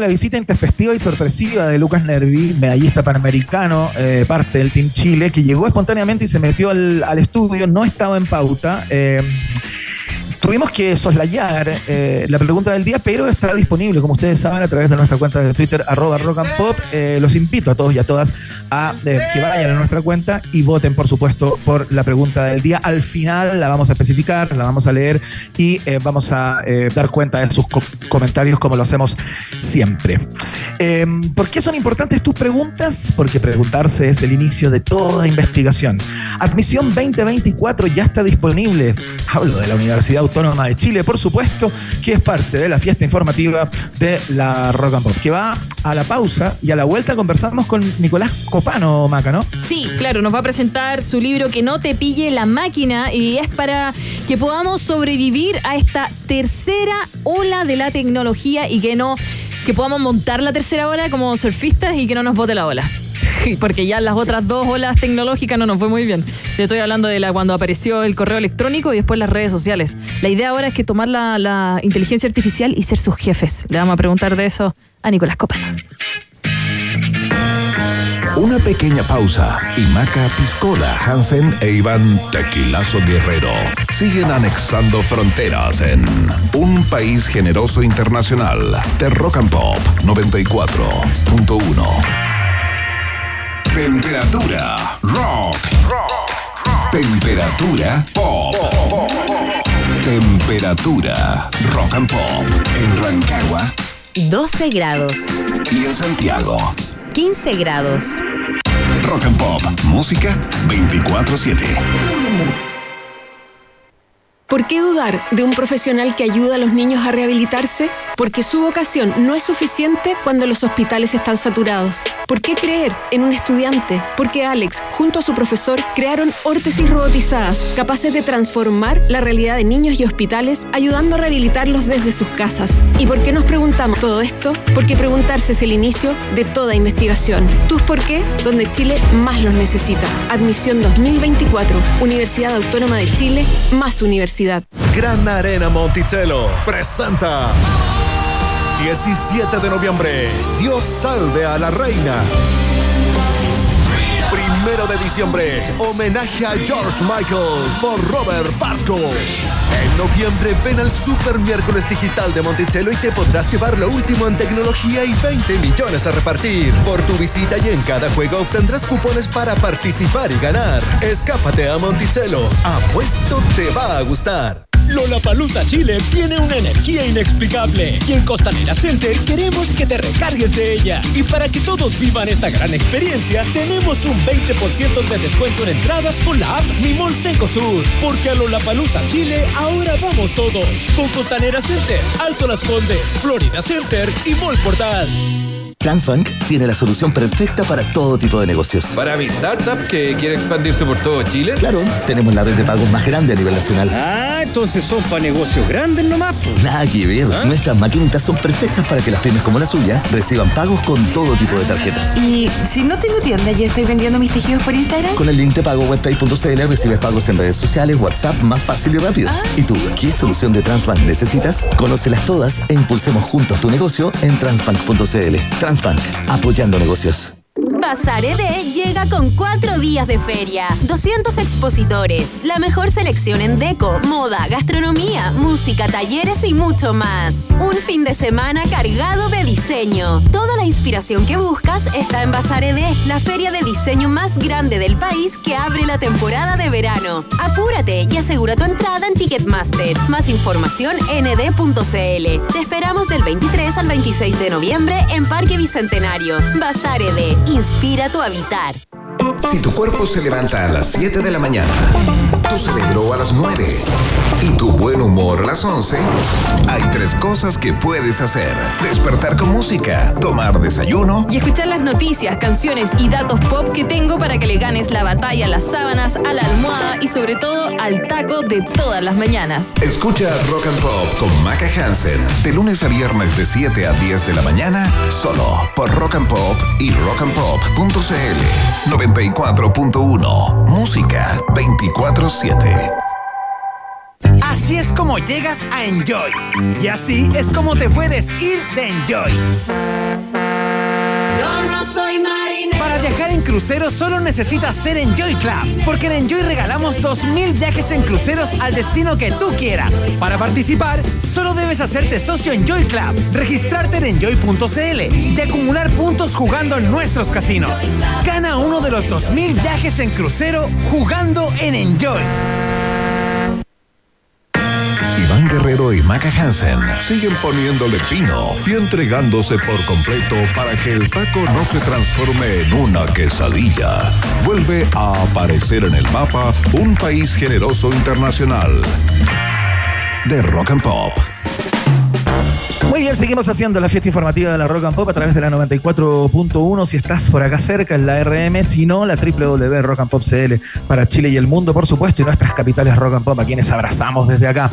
La visita interfestiva y sorpresiva de Lucas Nervi, medallista panamericano, eh, parte del Team Chile, que llegó espontáneamente y se metió al, al estudio, no estaba en pauta. eh, Tuvimos que soslayar eh, la pregunta del día, pero está disponible, como ustedes saben, a través de nuestra cuenta de Twitter, arroba rock. Eh, los invito a todos y a todas a eh, que vayan a nuestra cuenta y voten, por supuesto, por la pregunta del día. Al final la vamos a especificar, la vamos a leer y vamos a dar cuenta de sus co- comentarios como lo hacemos siempre. Eh, ¿Por qué son importantes tus preguntas? Porque preguntarse es el inicio de toda investigación. Admisión 2024 ya está disponible. Hablo de la Universidad Autónoma de Chile, por supuesto, que es parte de la fiesta informativa de la Rock and Pop, que va a la pausa y a la vuelta conversamos con Nicolás Copano, Maca, ¿no? Sí, claro, nos va a presentar su libro Que no te pille la máquina y es para que podamos sobrevivir a esta tercera ola de la tecnología y que no que podamos montar la tercera ola como surfistas y que no nos bote la ola. Porque ya las otras dos olas tecnológicas no nos fue muy bien. Yo estoy hablando de la cuando apareció el correo electrónico y después las redes sociales. La idea ahora es que tomar la, la inteligencia artificial y ser sus jefes. Le vamos a preguntar de eso a Nicolás Copano. Una pequeña pausa y Maca Piscola, Hansen e Iván Tequilazo Guerrero siguen anexando fronteras en un país generoso internacional de Rock and Pop 94.1. Temperatura rock. Temperatura pop. Temperatura rock and pop en Rancagua 12 grados. y en Santiago. 15 grados. Rock and Pop. Música 24-7. ¿Por qué dudar de un profesional que ayuda a los niños a rehabilitarse? Porque su vocación no es suficiente cuando los hospitales están saturados. ¿Por qué creer en un estudiante? Porque Alex, junto a su profesor, crearon órtesis robotizadas capaces de transformar la realidad de niños y hospitales, ayudando a rehabilitarlos desde sus casas. ¿Y por qué nos preguntamos todo esto? Porque preguntarse es el inicio de toda investigación. ¿Tus por qué? Donde Chile más los necesita. Admisión 2024. Universidad Autónoma de Chile, más universidad. Gran Arena Monticello presenta 17 de noviembre. Dios salve a la reina. Primero de diciembre, homenaje a George Michael por Robert Barco. En noviembre ven al Super Miércoles Digital de Monticello y te podrás llevar lo último en tecnología y 20 millones a repartir. Por tu visita y en cada juego obtendrás cupones para participar y ganar. Escápate a Monticello. Apuesto te va a gustar. Lollapalooza Chile tiene una energía inexplicable y en Costanera Center queremos que te recargues de ella. Y para que todos vivan esta gran experiencia, tenemos un 20% de descuento en entradas con la app Mi Mall Cencosur. Porque a Lollapalooza Chile ahora vamos todos. Con Costanera Center, Alto Las Condes, Florida Center y Mall Portal. Transbank tiene la solución perfecta para todo tipo de negocios. Para mi startup que quiere expandirse por todo Chile. Claro, tenemos la red de pagos más grande a nivel nacional. Ah, entonces son para negocios grandes nomás. po. Nada que ver. Nuestras maquinitas son perfectas para que las pymes como la suya reciban pagos con todo tipo de tarjetas. Y si no tengo tienda y estoy vendiendo mis tejidos por Instagram. Con el link de pago webpay.cl recibes pagos en redes sociales, WhatsApp, más fácil y rápido. ¿Y tú, qué solución de Transbank necesitas? Conócelas todas e impulsemos juntos tu negocio en transbank.cl. Apoyando negocios. Bazar ED llega con cuatro días de feria, 200 expositores, la mejor selección en deco, moda, gastronomía, música, talleres y mucho más. Un fin de semana cargado de diseño. Toda la inspiración que buscas está en Bazar ED, la feria de diseño más grande del país que abre la temporada de verano. Apúrate y asegura tu entrada en Ticketmaster. Más información en ed.cl. Te esperamos del 23 al 26 de noviembre en Parque Bicentenario. Bazar tu habitar. Si tu cuerpo se levanta a las 7 de la mañana, tu cerebro a las 9 y tu buen humor a las 11, hay tres cosas que puedes hacer. Despertar con música, tomar desayuno. Y escuchar las noticias, canciones y datos pop que tengo para que le ganes la batalla a las sábanas, a la almohada y sobre todo al taco de todas las mañanas. Escucha Rock and Pop con Maca Hansen de lunes a viernes de 7 a 10 de la mañana solo por Rock and Pop y rockandpop.cl 94.1 Música 24/7 Así es como llegas a Enjoy. Y así es como te puedes ir de Enjoy. Para viajar en crucero solo necesitas ser Enjoy Club, porque en Enjoy regalamos 2.000 viajes en cruceros al destino que tú quieras. Para participar, solo debes hacerte socio Enjoy Club, registrarte en enjoy.cl y acumular puntos jugando en nuestros casinos. Gana uno de los 2.000 viajes en crucero jugando en Enjoy. Y Maca Hansen siguen poniéndole pino y entregándose por completo para que el taco no se transforme en una quesadilla. Vuelve a aparecer en el mapa un país generoso internacional de Rock and Pop. Muy bien, seguimos haciendo la fiesta informativa de la Rock and Pop a través de la 94.1. Si estás por acá cerca en la RM, si no, la www Rock and Pop CL para Chile y el mundo, por supuesto, y nuestras capitales Rock and Pop, a quienes abrazamos desde acá.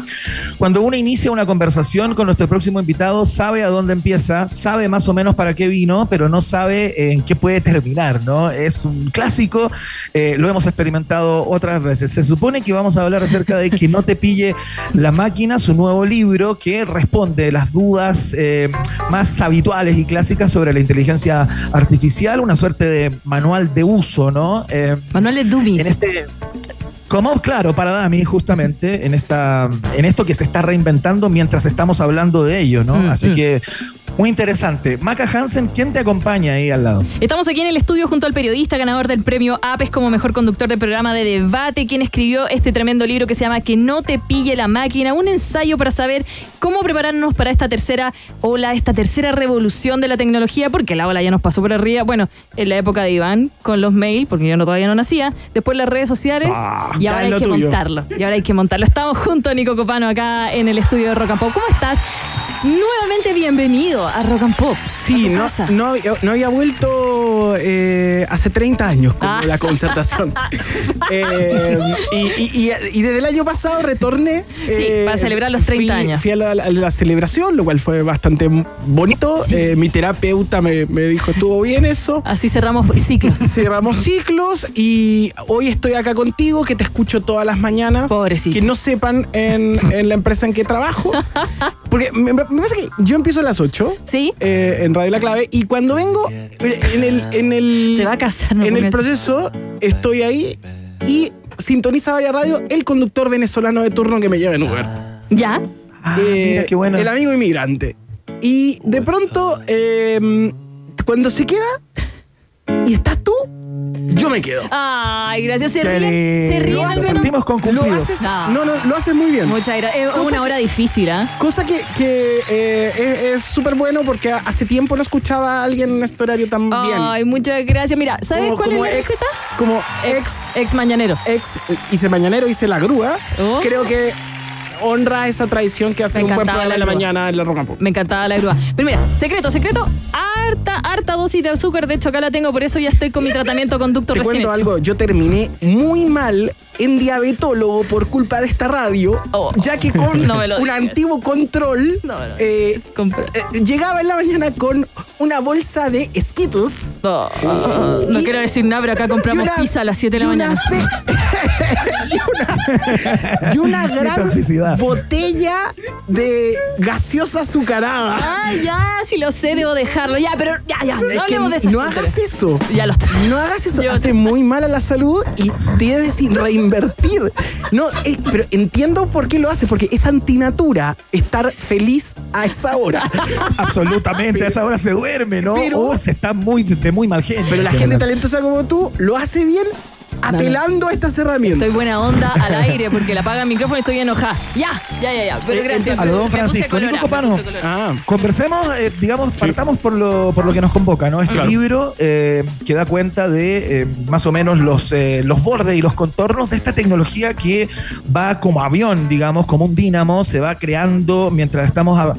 Cuando uno inicia una conversación con nuestro próximo invitado, sabe a dónde empieza, sabe más o menos para qué vino, pero no sabe en qué puede terminar, ¿no? Es un clásico, eh, lo hemos experimentado otras veces. Se supone que vamos a hablar acerca de que no te pille la máquina, su nuevo libro que responde las dudas eh, más habituales y clásicas sobre la inteligencia artificial, una suerte de manual de uso, ¿no? Eh, Manual de Dummies. en este como claro para Dami justamente en esta en esto que se está reinventando mientras estamos hablando de ello no Mm, así mm. que Muy interesante. Maca Hansen, ¿quién te acompaña ahí al lado? Estamos aquí en el estudio junto al periodista ganador del premio APES como mejor conductor del programa de debate, quien escribió este tremendo libro que se llama Que no te pille la máquina, un ensayo para saber cómo prepararnos para esta tercera ola, esta tercera revolución de la tecnología, porque la ola ya nos pasó por arriba, bueno, en la época de Iván, con los mails, porque yo no, todavía no nacía, después las redes sociales, Ah, y ahora hay que tuyo. montarlo, y ahora hay que montarlo. Estamos junto a Nico Copano acá en el estudio de Rock and Pop. ¿Cómo estás? Nuevamente bienvenido a Rock and Pop. Sí, no, no, había- no había vuelto eh, hace 30 años con Ah. la concertación. Eh, y, y- desde el año pasado retorné. Sí, eh, para celebrar los 30 fui- años. Fui a la, celebración, lo cual fue bastante bonito. Mi terapeuta me, me dijo, estuvo bien eso. Así cerramos ciclos. Cerramos ciclos y hoy estoy acá contigo, que te escucho todas las mañanas. Pobrecito. Que no sepan en, en la empresa en que trabajo. Porque me, me parece que yo empiezo a las 8 Sí. eh, en Radio La Clave y cuando vengo en el, en el, Se va a casar, no en el proceso estoy ahí y sintoniza Vaya Radio el conductor venezolano de turno que me lleva en Uber. ¿Ya? Eh, mira qué bueno. El amigo inmigrante. Y de pronto, eh, cuando se queda y estás tú, yo me quedo. Ay, gracias. Se Qué ríen. Se lindo. ríen. Lo algunos. sentimos con Lo haces, No. no, no, lo haces muy bien. Muchas gracias. Es Cosa una que- hora difícil, ¿ah? Cosa que, que, eh, es- es súper bueno porque hace tiempo no escuchaba a alguien en este horario tan bien. Ay, muchas gracias. Mira, ¿sabes Como- cuál como es la ex- receta? Como Ex, ex, ex mañanero. ex, hice mañanero, hice la grúa. Oh. Creo que honra esa tradición que hace un buen programa la en la mañana en la Rock and Pop. Me encantaba la grúa. Pero mira, secreto, secreto. Harta, harta dosis de azúcar. De hecho, acá la tengo, por eso ya estoy con mi tratamiento conducto Te recién cuento hecho. algo, yo terminé muy mal en diabetólogo por culpa de esta radio, Oh. ya que con No un antiguo control No eh, eh, llegaba en la mañana con una bolsa de Skittles. Oh, no quiero decir nada, pero acá compramos una- pizza a las 7 de la mañana. fe- y una, y una Qué gran toxicidad. botella de gaseosa azucarada. Ah, ya, si lo sé, debo dejarlo. Ya, pero ya, ya, Es no que hablemos de eso. no hagas eso. Ya lo No hagas eso, Yo- hace muy mal a la salud y debes ir- reinvertir. No, eh, pero entiendo por qué lo hace, porque es antinatura estar feliz a esa hora. Absolutamente, a esa hora se duerme, ¿no? Pero- O se está muy de muy mal genio. Pero la gente talentosa como tú lo hace bien apelando a estas herramientas. Estoy buena onda al aire porque la apaga el micrófono y estoy enojada. Ya, ya, ya, ya. Pero Eh, gracias. entonces- A don Me puse Francisco, Nico colorada, Copano. me puse colorada. Ah, Conversemos, eh, digamos, partamos por lo, por lo que nos convoca, ¿no? Este Claro. libro eh, que da cuenta de eh, más o menos los, eh, los bordes y los contornos de esta tecnología que va como avión, digamos, como un dínamo, se va creando mientras estamos a-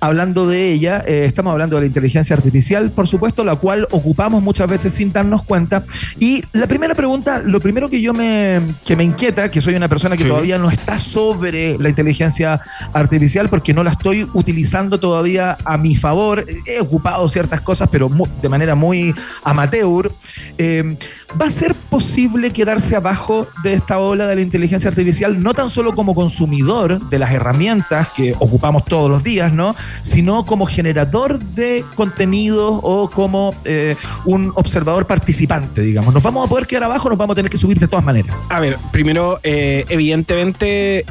hablando de ella. eh, estamos hablando de la inteligencia artificial, por supuesto, la cual ocupamos muchas veces sin darnos cuenta. Y la primera pregunta, lo primero que yo me, que me inquieta, que soy una persona que Sí. todavía no está sobre la inteligencia artificial porque no la estoy utilizando todavía a mi favor. He ocupado ciertas cosas, pero mu- de manera muy amateur. Eh, ¿Va a ser posible quedarse abajo de esta ola de la inteligencia artificial, no tan solo como consumidor de las herramientas que ocupamos todos los días, ¿no? Sino como generador de contenido o como eh, un observador participante, digamos? ¿Nos vamos a poder quedar abajo nos vamos a tener que subir de todas maneras? A ver, primero, eh, evidentemente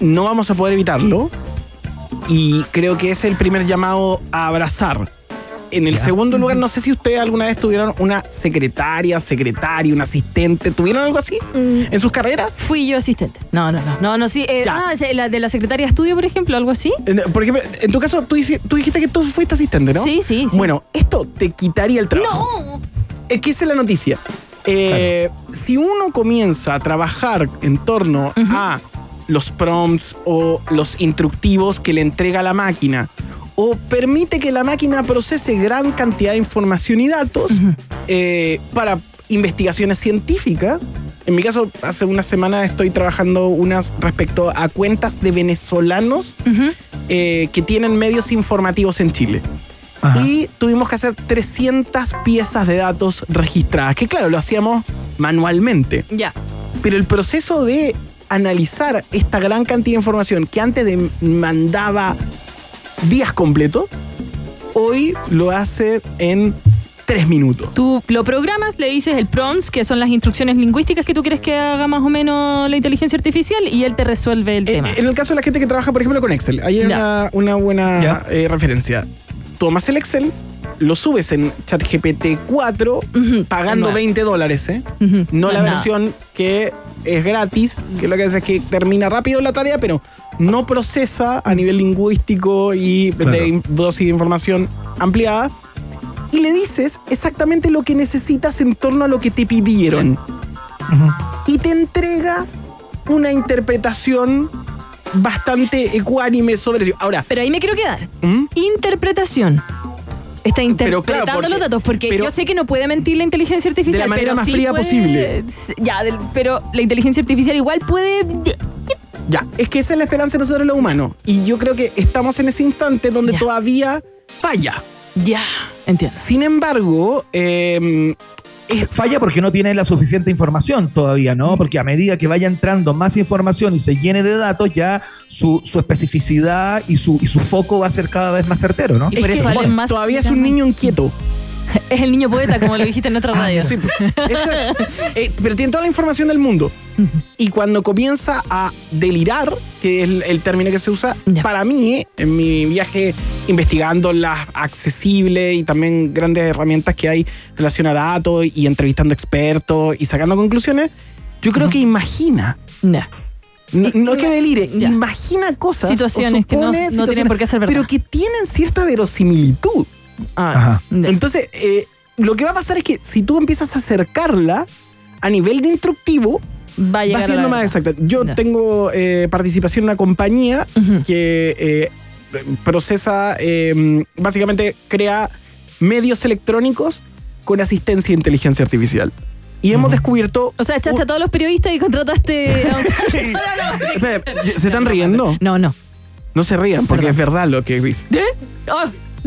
no vamos a poder evitarlo. Y creo que es el primer llamado a abrazar. En el Ya. segundo lugar, no sé si ustedes alguna vez tuvieron una secretaria, secretario, un asistente. ¿Tuvieron algo así en sus carreras? Fui yo asistente. No, no, no. No, no, sí. eh, Ya. ah, ¿es la de la secretaria de estudio, por ejemplo, algo así. Por ejemplo, en tu caso, tú, dijiste que tú fuiste asistente, ¿no? Sí, sí, sí. Bueno, esto te quitaría el trabajo. No. Es que esa es la noticia. Eh, Si uno comienza a trabajar en torno a los prompts o los instructivos que le entrega la máquina, o permite que la máquina procese gran cantidad de información y datos eh, para investigaciones científicas. En mi caso, hace una semana estoy trabajando unas respecto a cuentas de venezolanos eh, que tienen medios informativos en Chile. Y tuvimos que hacer 300 piezas de datos registradas, que claro, lo hacíamos manualmente. Ya. Pero el proceso de analizar esta gran cantidad de información que antes de- mandaba días completos, hoy lo hace en tres minutos. Tú lo programas, le dices el prompts, que son las instrucciones lingüísticas que tú quieres que haga más o menos la inteligencia artificial, y él te resuelve el tema. En el caso de la gente que trabaja, por ejemplo, con Excel, hay una, una buena eh, referencia. tomas el Excel, lo subes en ChatGPT 4 pagando nuevo. 20 dólares, ¿eh? No la Nada. versión que es gratis, que lo que hace es que termina rápido la tarea, pero no procesa a nivel lingüístico y Claro. de dosis de información ampliada. Y le dices exactamente lo que necesitas en torno a lo que te pidieron. Y te entrega una interpretación bastante ecuánime sobre eso. Ahora, Pero ahí me quiero quedar. ¿Mm? Interpretación. Está interpretando porque- los datos, porque pero- yo sé que no puede mentir la inteligencia artificial. De la manera pero más sí fría puede- posible. Ya, del- pero la inteligencia artificial igual puede. Ya, es que esa es la esperanza de nosotros los humanos. Y yo creo que estamos en ese instante donde todavía falla. Ya, entiendo. Sin embargo, eh, Falla porque no tiene la suficiente información todavía, ¿no? Porque a medida que vaya entrando más información y se llene de datos, ya su, su especificidad y su, y su foco va a ser cada vez más certero, ¿no? Y por es eso que todavía es un niño inquieto. Es el niño poeta, como lo dijiste en otra radio. Sí, pues. Es. Eh, pero tiene toda la información del mundo. Y cuando comienza a delirar, que es el, el término que se usa, para mí, en mi viaje investigando las accesibles y también grandes herramientas que hay relación a datos y entrevistando expertos y sacando conclusiones, yo creo que imagina. Ya. No, no es que delire, imagina cosas. o Situaciones que no- no tienen por qué ser verdad. Pero que tienen cierta verosimilitud. Ah. Entonces, eh, lo que va a pasar es que si tú empiezas a acercarla a nivel de instructivo, va, a a siendo más exacta. Yo tengo eh, participación en una compañía que eh, procesa, eh, básicamente crea medios electrónicos con asistencia de inteligencia artificial. Y hemos descubierto... O sea, echaste a todos los periodistas y contrataste a un... Espera, ¿Se están riendo? No, no. No se rían, porque es verdad lo que viste. ¿Eh? Oh.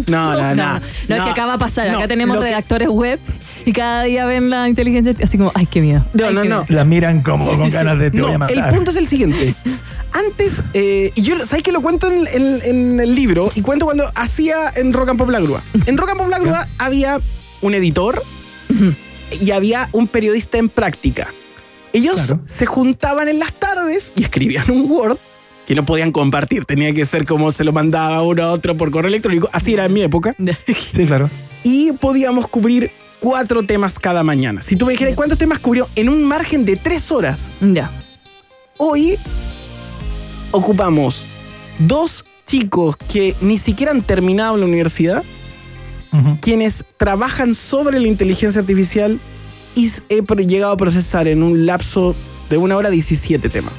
No, no, no. No, es que acá va a pasar. No, acá tenemos que- redactores web y cada día ven la inteligencia así como, ay, qué miedo. No, Ay, no, no. miedo. La miran como con ganas de te no, voy a matar. el punto es el siguiente. Antes, eh, y yo, ¿sabes que lo cuento en, en- en el libro? Y cuento cuando hacía en Rock and Pop La Grúa. En Rock and Pop La Grúa había un editor y había un periodista en práctica. Ellos se juntaban en las tardes y escribían un Word que no podían compartir. Tenía que ser como se lo mandaba uno a otro por correo electrónico. Así era en mi época. Sí, claro. Y podíamos cubrir cuatro temas cada mañana. Si tú me dijeras cuántos temas cubrió en un margen de tres horas. Ya. Hoy ocupamos dos chicos que ni siquiera han terminado la universidad, quienes trabajan sobre la inteligencia artificial y he llegado a procesar en un lapso de una hora 17 temas.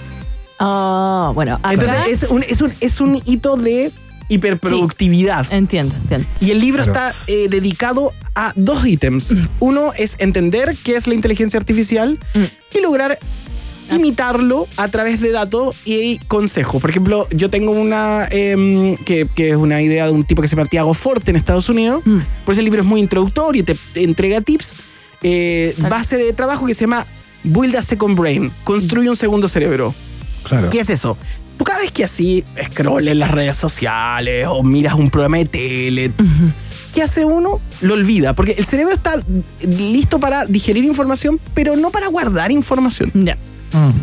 Ah, bueno, acá... Entonces es un, es un, es un hito de hiperproductividad. entiendo, entiendo. Y el libro Claro. está eh, dedicado a dos ítems. Uno es entender qué es la inteligencia artificial y lograr imitarlo a través de datos y consejos. Por ejemplo, yo tengo una em, que, que es una idea de un tipo que se llama Tiago Forte en Estados Unidos. Por eso el libro es muy introductorio, te entrega tips. eh, base de trabajo que se llama Build a Second Brain. Construye un segundo cerebro. Claro. ¿Qué es eso? Tú cada vez que así scroll en las redes sociales o miras un programa de tele, ¿qué hace uno? Lo olvida, porque el cerebro está listo para digerir información, pero no para guardar información. Ya.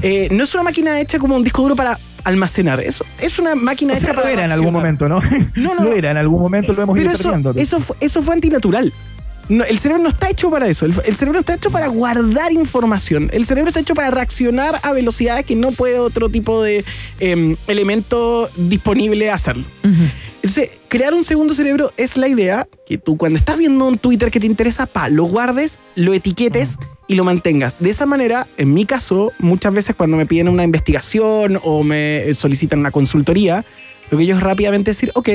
Eh, no es una máquina hecha como un disco duro para almacenar eso. Es una máquina O hecha sea, lo para era en algún momento, ¿no? No, no, Lo no. era, en algún momento lo hemos Pero ido eso, perdiendo. eso, fue, eso fue antinatural. No, el cerebro no está hecho para eso. El, el cerebro está hecho para guardar información. El cerebro está hecho para reaccionar a velocidades que no puede otro tipo de em, elemento disponible hacerlo. Entonces, crear un segundo cerebro es la idea que tú cuando estás viendo un Twitter que te interesa, pa, lo guardes, lo etiquetes y lo mantengas. De esa manera, en mi caso, muchas veces cuando me piden una investigación o me solicitan una consultoría, lo que yo es rápidamente decir, ok,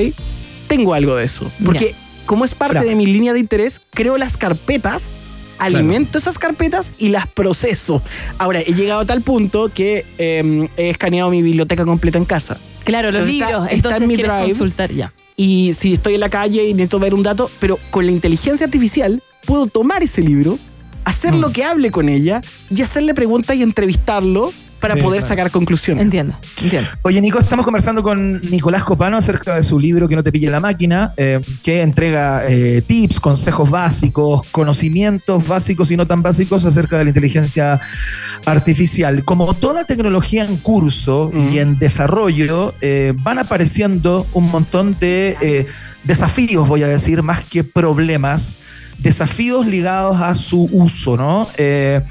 tengo algo de eso. Porque como es parte Claro. de mi línea de interés, creo las carpetas, alimento esas carpetas y las proceso. Ahora, he llegado a tal punto que eh, he escaneado mi biblioteca completa en casa. Claro, los Entonces libros. está entonces en mi drive. consultar ya. Y si estoy en la calle y necesito ver un dato, pero con la inteligencia artificial puedo tomar ese libro, hacer lo que hable con ella y hacerle preguntas y entrevistarlo para Sí, poder claro. sacar conclusiones. Entiendo, entiendo. Oye, Nico, estamos conversando con Nicolás Copano acerca de su libro Que no te pille la máquina, eh, que entrega eh, tips, consejos básicos, conocimientos básicos y no tan básicos acerca de la inteligencia artificial. Como toda tecnología en curso y en desarrollo, eh, van apareciendo un montón de eh, desafíos, voy a decir, más que problemas, desafíos ligados a su uso, ¿no? Eh,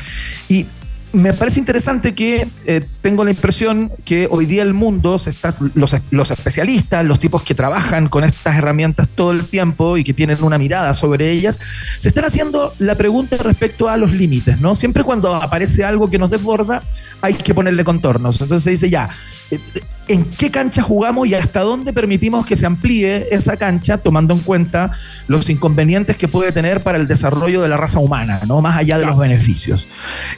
y me parece interesante que eh, tengo la impresión que hoy día el mundo, se está, los, los especialistas, los tipos que trabajan con estas herramientas todo el tiempo y que tienen una mirada sobre ellas, se están haciendo la pregunta respecto a los límites, ¿no? Siempre cuando aparece algo que nos desborda, hay que ponerle contornos. Entonces se dice ya, ¿en qué cancha jugamos y hasta dónde permitimos que se amplíe esa cancha tomando en cuenta los inconvenientes que puede tener para el desarrollo de la raza humana, ¿no? Más allá de los beneficios.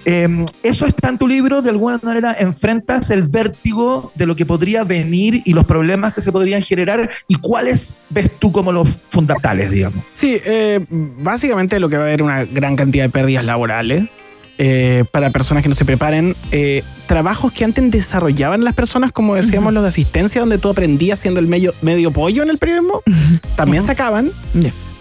Eh, eso está en tu libro, de alguna manera enfrentas el vértigo de lo que podría venir y los problemas que se podrían generar y cuáles ves tú como los fundamentales, digamos. Sí, eh, básicamente lo que va a haber una gran cantidad de pérdidas laborales eh, para personas que no se preparen. Eh, trabajos que antes desarrollaban las personas, como decíamos, los de asistencia, donde tú aprendías siendo el medio, medio pollo en el periodismo, también se acaban.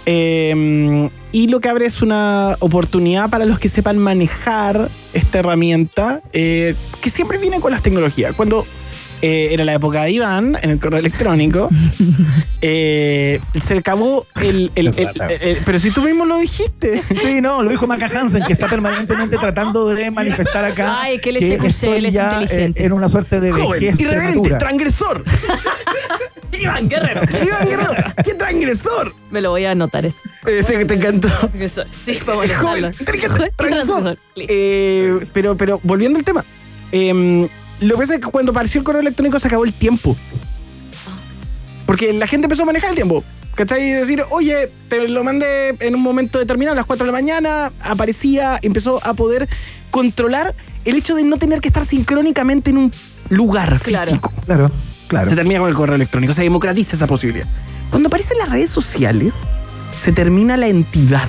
Eh, y lo que abre es una oportunidad para los que sepan manejar esta herramienta, eh, que siempre viene con las tecnologías. Cuando eh, era la época de Iván, en el correo electrónico, eh, se acabó el, el- el- el- Pero si tú mismo lo dijiste. Sí, no, lo dijo Maca Hansen, que está permanentemente tratando de manifestar acá. Ay, que el que SQL estoy es ya, inteligente. eh, en una suerte de Joven, irreverente, transgresor. Iván Guerrero. Iván Guerrero, qué transgresor. Me lo voy a anotar. eso. Este que te encantó. Transgresor. Sí, vamos a Joven, anotarlo. inteligente, Joven, transgresor. transgresor. Eh, pero, pero volviendo al tema. em, lo que pasa es que cuando apareció el correo electrónico se acabó el tiempo. Porque la gente empezó a manejar el tiempo. ¿Cachai? Y decir, oye, te lo mandé en un momento determinado, a las 4 de la mañana, aparecía, empezó a poder controlar el hecho de no tener que estar sincrónicamente en un lugar Claro. físico. Claro, claro. Se termina con el correo electrónico, se democratiza esa posibilidad. Cuando aparecen las redes sociales, se termina la entidad.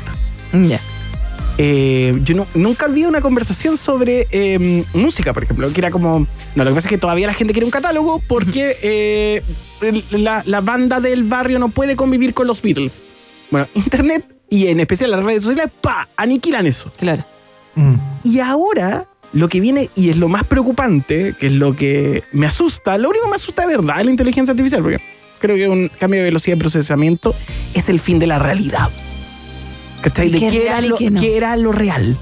Ya. Eh, yo no- nunca olvidé una conversación sobre eh, música, por ejemplo, que era como. No, lo que pasa es que todavía la gente quiere un catálogo porque eh, la, la banda del barrio no puede convivir con los Beatles. Bueno, Internet y en especial las redes sociales, ¡pa! aniquilan eso. Claro. Mm. Y ahora, lo que viene, y es lo más preocupante, que es lo que me asusta, lo único que me asusta de verdad es la inteligencia artificial, porque creo que un cambio de velocidad de procesamiento es el fin de la realidad. ¿Cachai? ¿Y De qué era, lo, qué no? qué era lo real.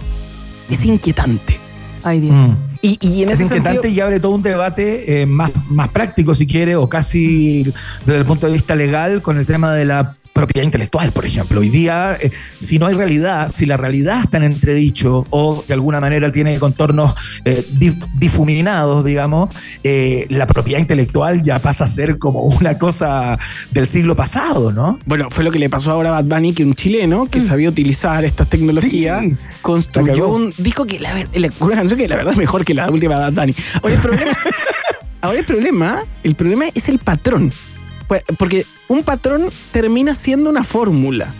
Es inquietante. Ay, Dios. Mm. Y, y en es ese inquietante sentido, y abre todo un debate eh, más, más práctico, si quiere, o casi desde el punto de vista legal, con el tema de la propiedad intelectual, por ejemplo. Hoy día, eh, si no hay realidad, si la realidad está en entredicho o de alguna manera tiene contornos eh, dif- difuminados, digamos, eh, la propiedad intelectual ya pasa a ser como una cosa del siglo pasado, ¿no? bueno, fue lo que le pasó ahora a Bad Bunny, que un chileno que sabía utilizar estas tecnologías Sí. Construyó un disco que la- una canción que la verdad es mejor que la última de Bad Bunny. Ahora el problema, ahora el problema, el problema es el patrón. Pues, Porque un patrón termina siendo una fórmula.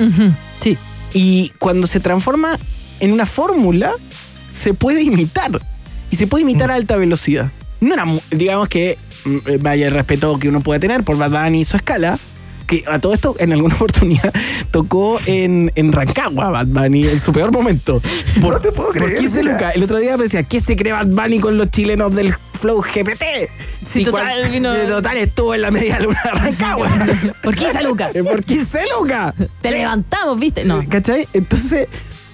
Sí. Y cuando se transforma en una fórmula, se puede imitar. Y se puede imitar a alta velocidad. No era, digamos que, mm, eh, vaya el respeto que uno puede tener por Bad Bunny y su escala. Que a todo esto, en alguna oportunidad, tocó en, en Rancagua Bad Bunny en su peor momento. Por, No te puedo por creer, 15 mira. lucas. El otro día me decía, ¿qué se cree Bad Bunny con los chilenos del Flow GPT? Sí, total, cual- vino- de total estuvo en la media luna de Rancagua. ¿Por 15 lucas? ¿Por 15 lucas? Te levantamos, ¿viste? No. ¿Cachai? Entonces,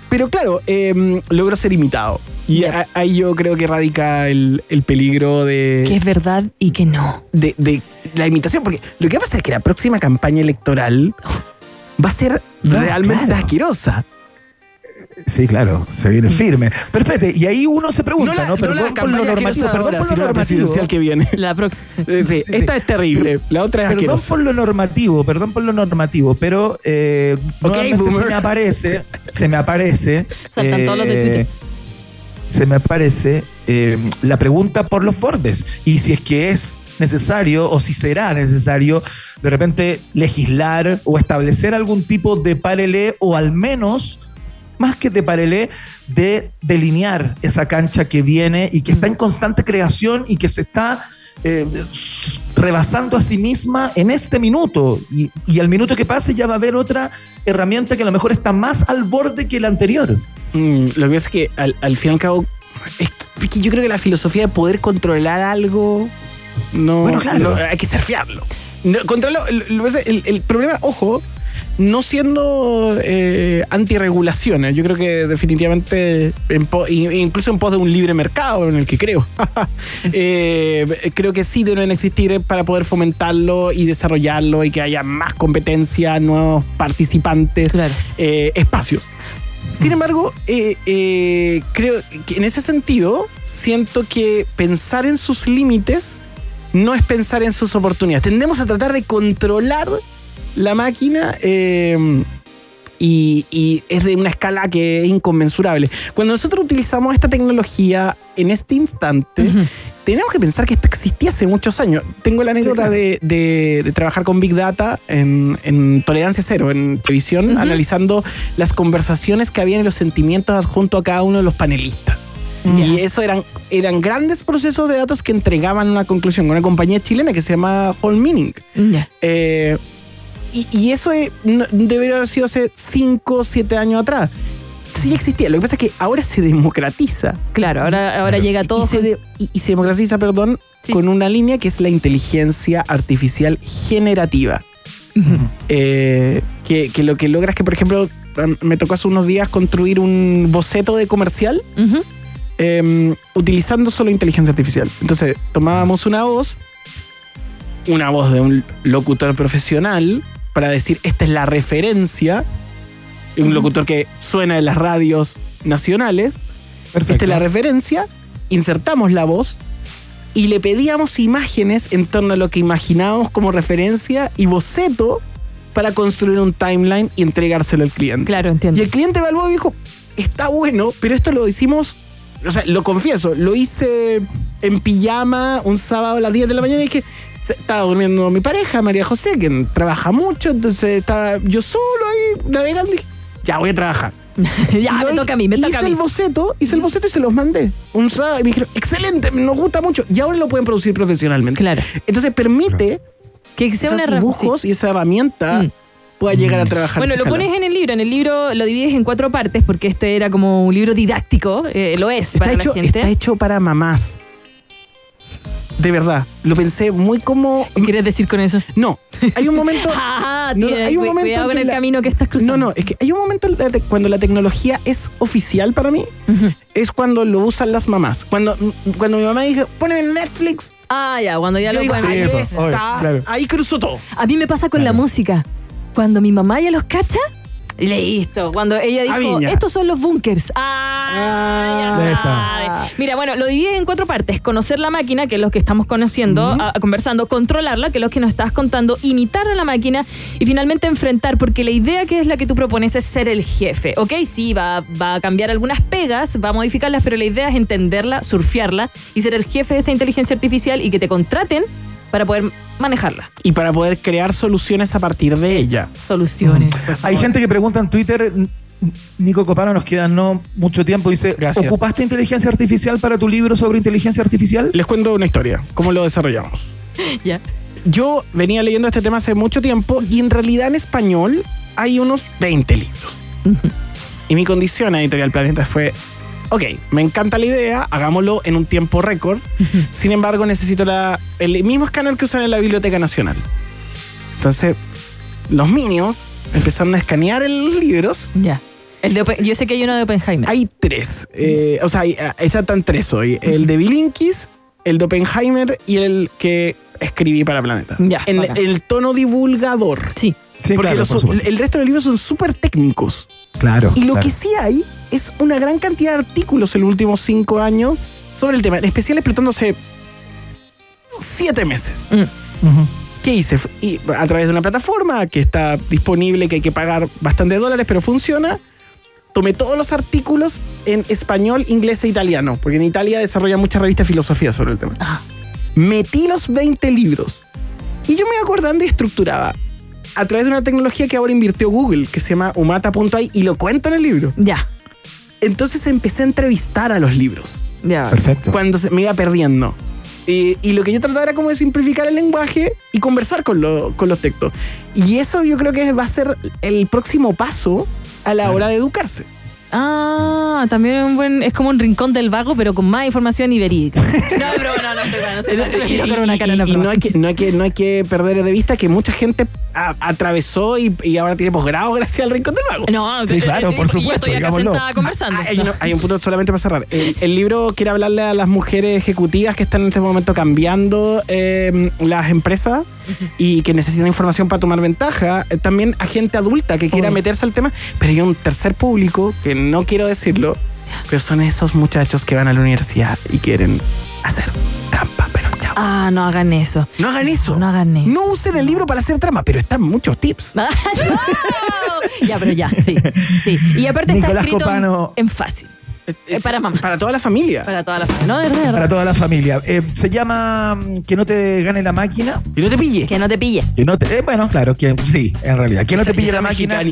pero claro, eh, logró ser imitado. Y a- ahí yo creo que radica el, el peligro de, Que es verdad y que no. de, de la imitación. Porque lo que pasa es que la próxima campaña electoral va a ser No, realmente claro. asquerosa. Sí, claro, se viene firme. Pero espérate, y ahí uno se pregunta, No ¿no? la, no Perdón la por lo campaña normativo, asquerosa de perdón ahora, por lo sino la normativo. presidencial que viene. La próxima. Eh, sí, esta es terrible, la otra es Perdón asquerosa. por lo normativo, perdón por lo normativo, pero eh, Ok, nuevamente boomer. se me aparece, se me aparece. Saltan todos los de Twitter. Se me aparece eh, la pregunta por los bordes. Y si es que es necesario o si será necesario de repente legislar o establecer algún tipo de parelé o al menos más que de parelé, de delinear esa cancha que viene y que está en constante creación y que se está eh, s- rebasando a sí misma en este minuto. Y, y al minuto que pase ya va a haber otra herramienta que a lo mejor está más al borde que la anterior. Mm, lo que pasa es que al, al fin y al cabo, es que, es que yo creo que la filosofía de poder controlar algo, no, Bueno, claro. no, hay que surfearlo. No, controlarlo, lo- lo que pasa es el, el problema, ojo, no siendo eh, antirregulaciones, yo creo que definitivamente, en po- i- incluso en pos de un libre mercado en el que creo, eh, creo que sí deben existir para poder fomentarlo y desarrollarlo y que haya más competencia, nuevos participantes, eh, espacio. Sin embargo, eh, eh, creo que en ese sentido, siento que pensar en sus límites no es pensar en sus oportunidades. Tendemos a tratar de controlar la máquina y, y es de una escala que es inconmensurable. Cuando nosotros utilizamos esta tecnología en este instante, tenemos que pensar que esto existía hace muchos años. Tengo la anécdota de, de- de trabajar con Big Data en, en Tolerancia Cero, en televisión, analizando las conversaciones que había en los sentimientos junto a cada uno de los panelistas. Y eso eran, eran grandes procesos de datos que entregaban una conclusión con una compañía chilena que se llama Whole Meaning. Eh, y, y eso eh, debería haber sido hace 5 o 7 años atrás. Sí existía. Lo que pasa es que ahora se democratiza. Claro, ahora, ahora llega todo. Y se, de- y- y se democratiza, perdón, con una línea que es la inteligencia artificial generativa. Eh, que, que lo que logra es que, por ejemplo, me tocó hace unos días construir un boceto de comercial em, utilizando solo inteligencia artificial. Entonces, tomábamos una voz, una voz de un locutor profesional, para decir, esta es la referencia, un locutor que suena en las radios nacionales, esta es la referencia, insertamos la voz y le pedíamos imágenes en torno a lo que imaginábamos como referencia y boceto para construir un timeline y entregárselo al cliente. Claro, entiendo. Y el cliente evaluó y dijo, está bueno, pero esto lo hicimos, o sea, lo confieso, lo hice en pijama un sábado a las 10 de la mañana y dije, estaba durmiendo mi pareja, María José, que trabaja mucho, entonces estaba yo solo ahí navegando y dije, ya voy a trabajar. ya, me toca a mí, me toca hice a mí. el boceto, hice el boceto y se los mandé. Un sábado y me dijeron, excelente, nos gusta mucho. Y ahora lo pueden producir profesionalmente. Claro. Entonces permite que sea esos una dibujos sí. y esa herramienta pueda llegar a trabajar. Bueno, lo escala. pones en el libro. En el libro lo divides en cuatro partes porque este era como un libro didáctico. eh, lo es Está para hecho, la gente. está hecho para mamás. De verdad, lo pensé muy como. ¿Qué quieres decir con eso? No, hay un momento. Ah, No, hay un cu- momento cuidado en con el la- camino que estás cruzando. No, no, es que hay un momento cuando la tecnología es oficial para mí, es cuando lo usan las mamás. Cuando, cuando mi mamá dice, ponen en Netflix. Ah, ya, cuando ya yo lo digo, ahí está, pues, claro. ahí cruzó todo. A mí me pasa con la música. Cuando mi mamá ya los cacha, listo. Cuando ella dijo, estos son los bunkers. Ah, ya está. sabe. Mira, bueno, lo divides en cuatro partes. Conocer la máquina, que es lo que estamos conociendo, a- a- conversando. Controlarla, que es lo que nos estás contando. Imitar a la máquina. Y finalmente enfrentar, porque la idea que es la que tú propones es ser el jefe. ¿Ok? Sí, va, va a cambiar algunas pegas, va a modificarlas, pero la idea es entenderla, surfearla y ser el jefe de esta inteligencia artificial y que te contraten para poder manejarla. Y para poder crear soluciones a partir de ella. Soluciones. Hay gente que pregunta en Twitter, Nico Copano, nos queda no mucho tiempo, dice, Gracias. ¿ocupaste inteligencia artificial para tu libro sobre inteligencia artificial? Les cuento una historia, cómo lo desarrollamos. Ya. Yo venía leyendo este tema hace mucho tiempo y en realidad en español hay unos 20 libros. Y mi condición a Editorial Planeta fue, ok, me encanta la idea, hagámoslo en un tiempo récord. Sin embargo, necesito la, el mismo escáner que usan en la Biblioteca Nacional. Entonces, los minions empezaron a escanear los libros. Ya. El de Open- yo sé que hay uno de Oppenheimer. Hay tres. eh, o sea, ah, están tres hoy. El de Bilinkis, el de Oppenheimer y el que escribí para Planeta. Ya, en el tono divulgador. Sí. Sí, Porque claro, los- por el resto de los libros son súper técnicos. Claro. Y lo claro. que sí hay es una gran cantidad de artículos en los últimos cinco años sobre el tema. En especial explotándose siete meses. Ujú. ¿Qué hice? Y a través de una plataforma que está disponible, que hay que pagar bastante dólares, pero funciona. Tomé todos los artículos en español, inglés e italiano, porque en Italia desarrolla muchas revistas de filosofía sobre el tema. Metí los 20 libros y yo me iba acordando y estructuraba. a través de una tecnología que ahora invirtió Google, que se llama umata.ai, y lo cuento en el libro. Ya. Entonces empecé a entrevistar a los libros. Ya. Perfecto. Cuando se me iba perdiendo. Y, y lo que yo trataba era como de simplificar el lenguaje y conversar con, lo- con los textos. Y eso yo creo que va a ser el próximo paso a la hora de educarse. Ah, también es un buen, es como un rincón del vago, pero con más información y verídica. No, pero no, no, no Y, no, no, hay que, no, hay que, no hay que perder de vista que mucha gente a- atravesó y, y ahora tiene posgrado gracias al Rincón del Vago. No, Sí, eh, claro, eh, por y yo supuesto, estoy acá sentada conversando. Hay, uno- hay un punto solamente para cerrar. El, el libro quiere hablarle a las mujeres ejecutivas que están en este momento cambiando eh, las empresas y que necesitan información para tomar ventaja. Eh, también a gente adulta que quiera meterse al tema. Pero hay un tercer público que no quiero decirlo, pero son esos muchachos que van a la universidad y quieren hacer trampa. Pero chao. Ah, no hagan eso. No hagan eso. No hagan eso. No usen el libro para hacer trampa, pero están muchos tips. No. Ya, pero ya, sí. sí. Y aparte está escrito Copano. en fácil. Eh, para mamás. Para toda la familia. Para toda la familia. No, de verdad, de verdad. Para toda la familia. Eh, se llama mm, Que no te gane la máquina. Y no te pille. Que no te pille. Que no te, eh, bueno, claro, que sí, en realidad. Que no te pille la máquina. mexicana.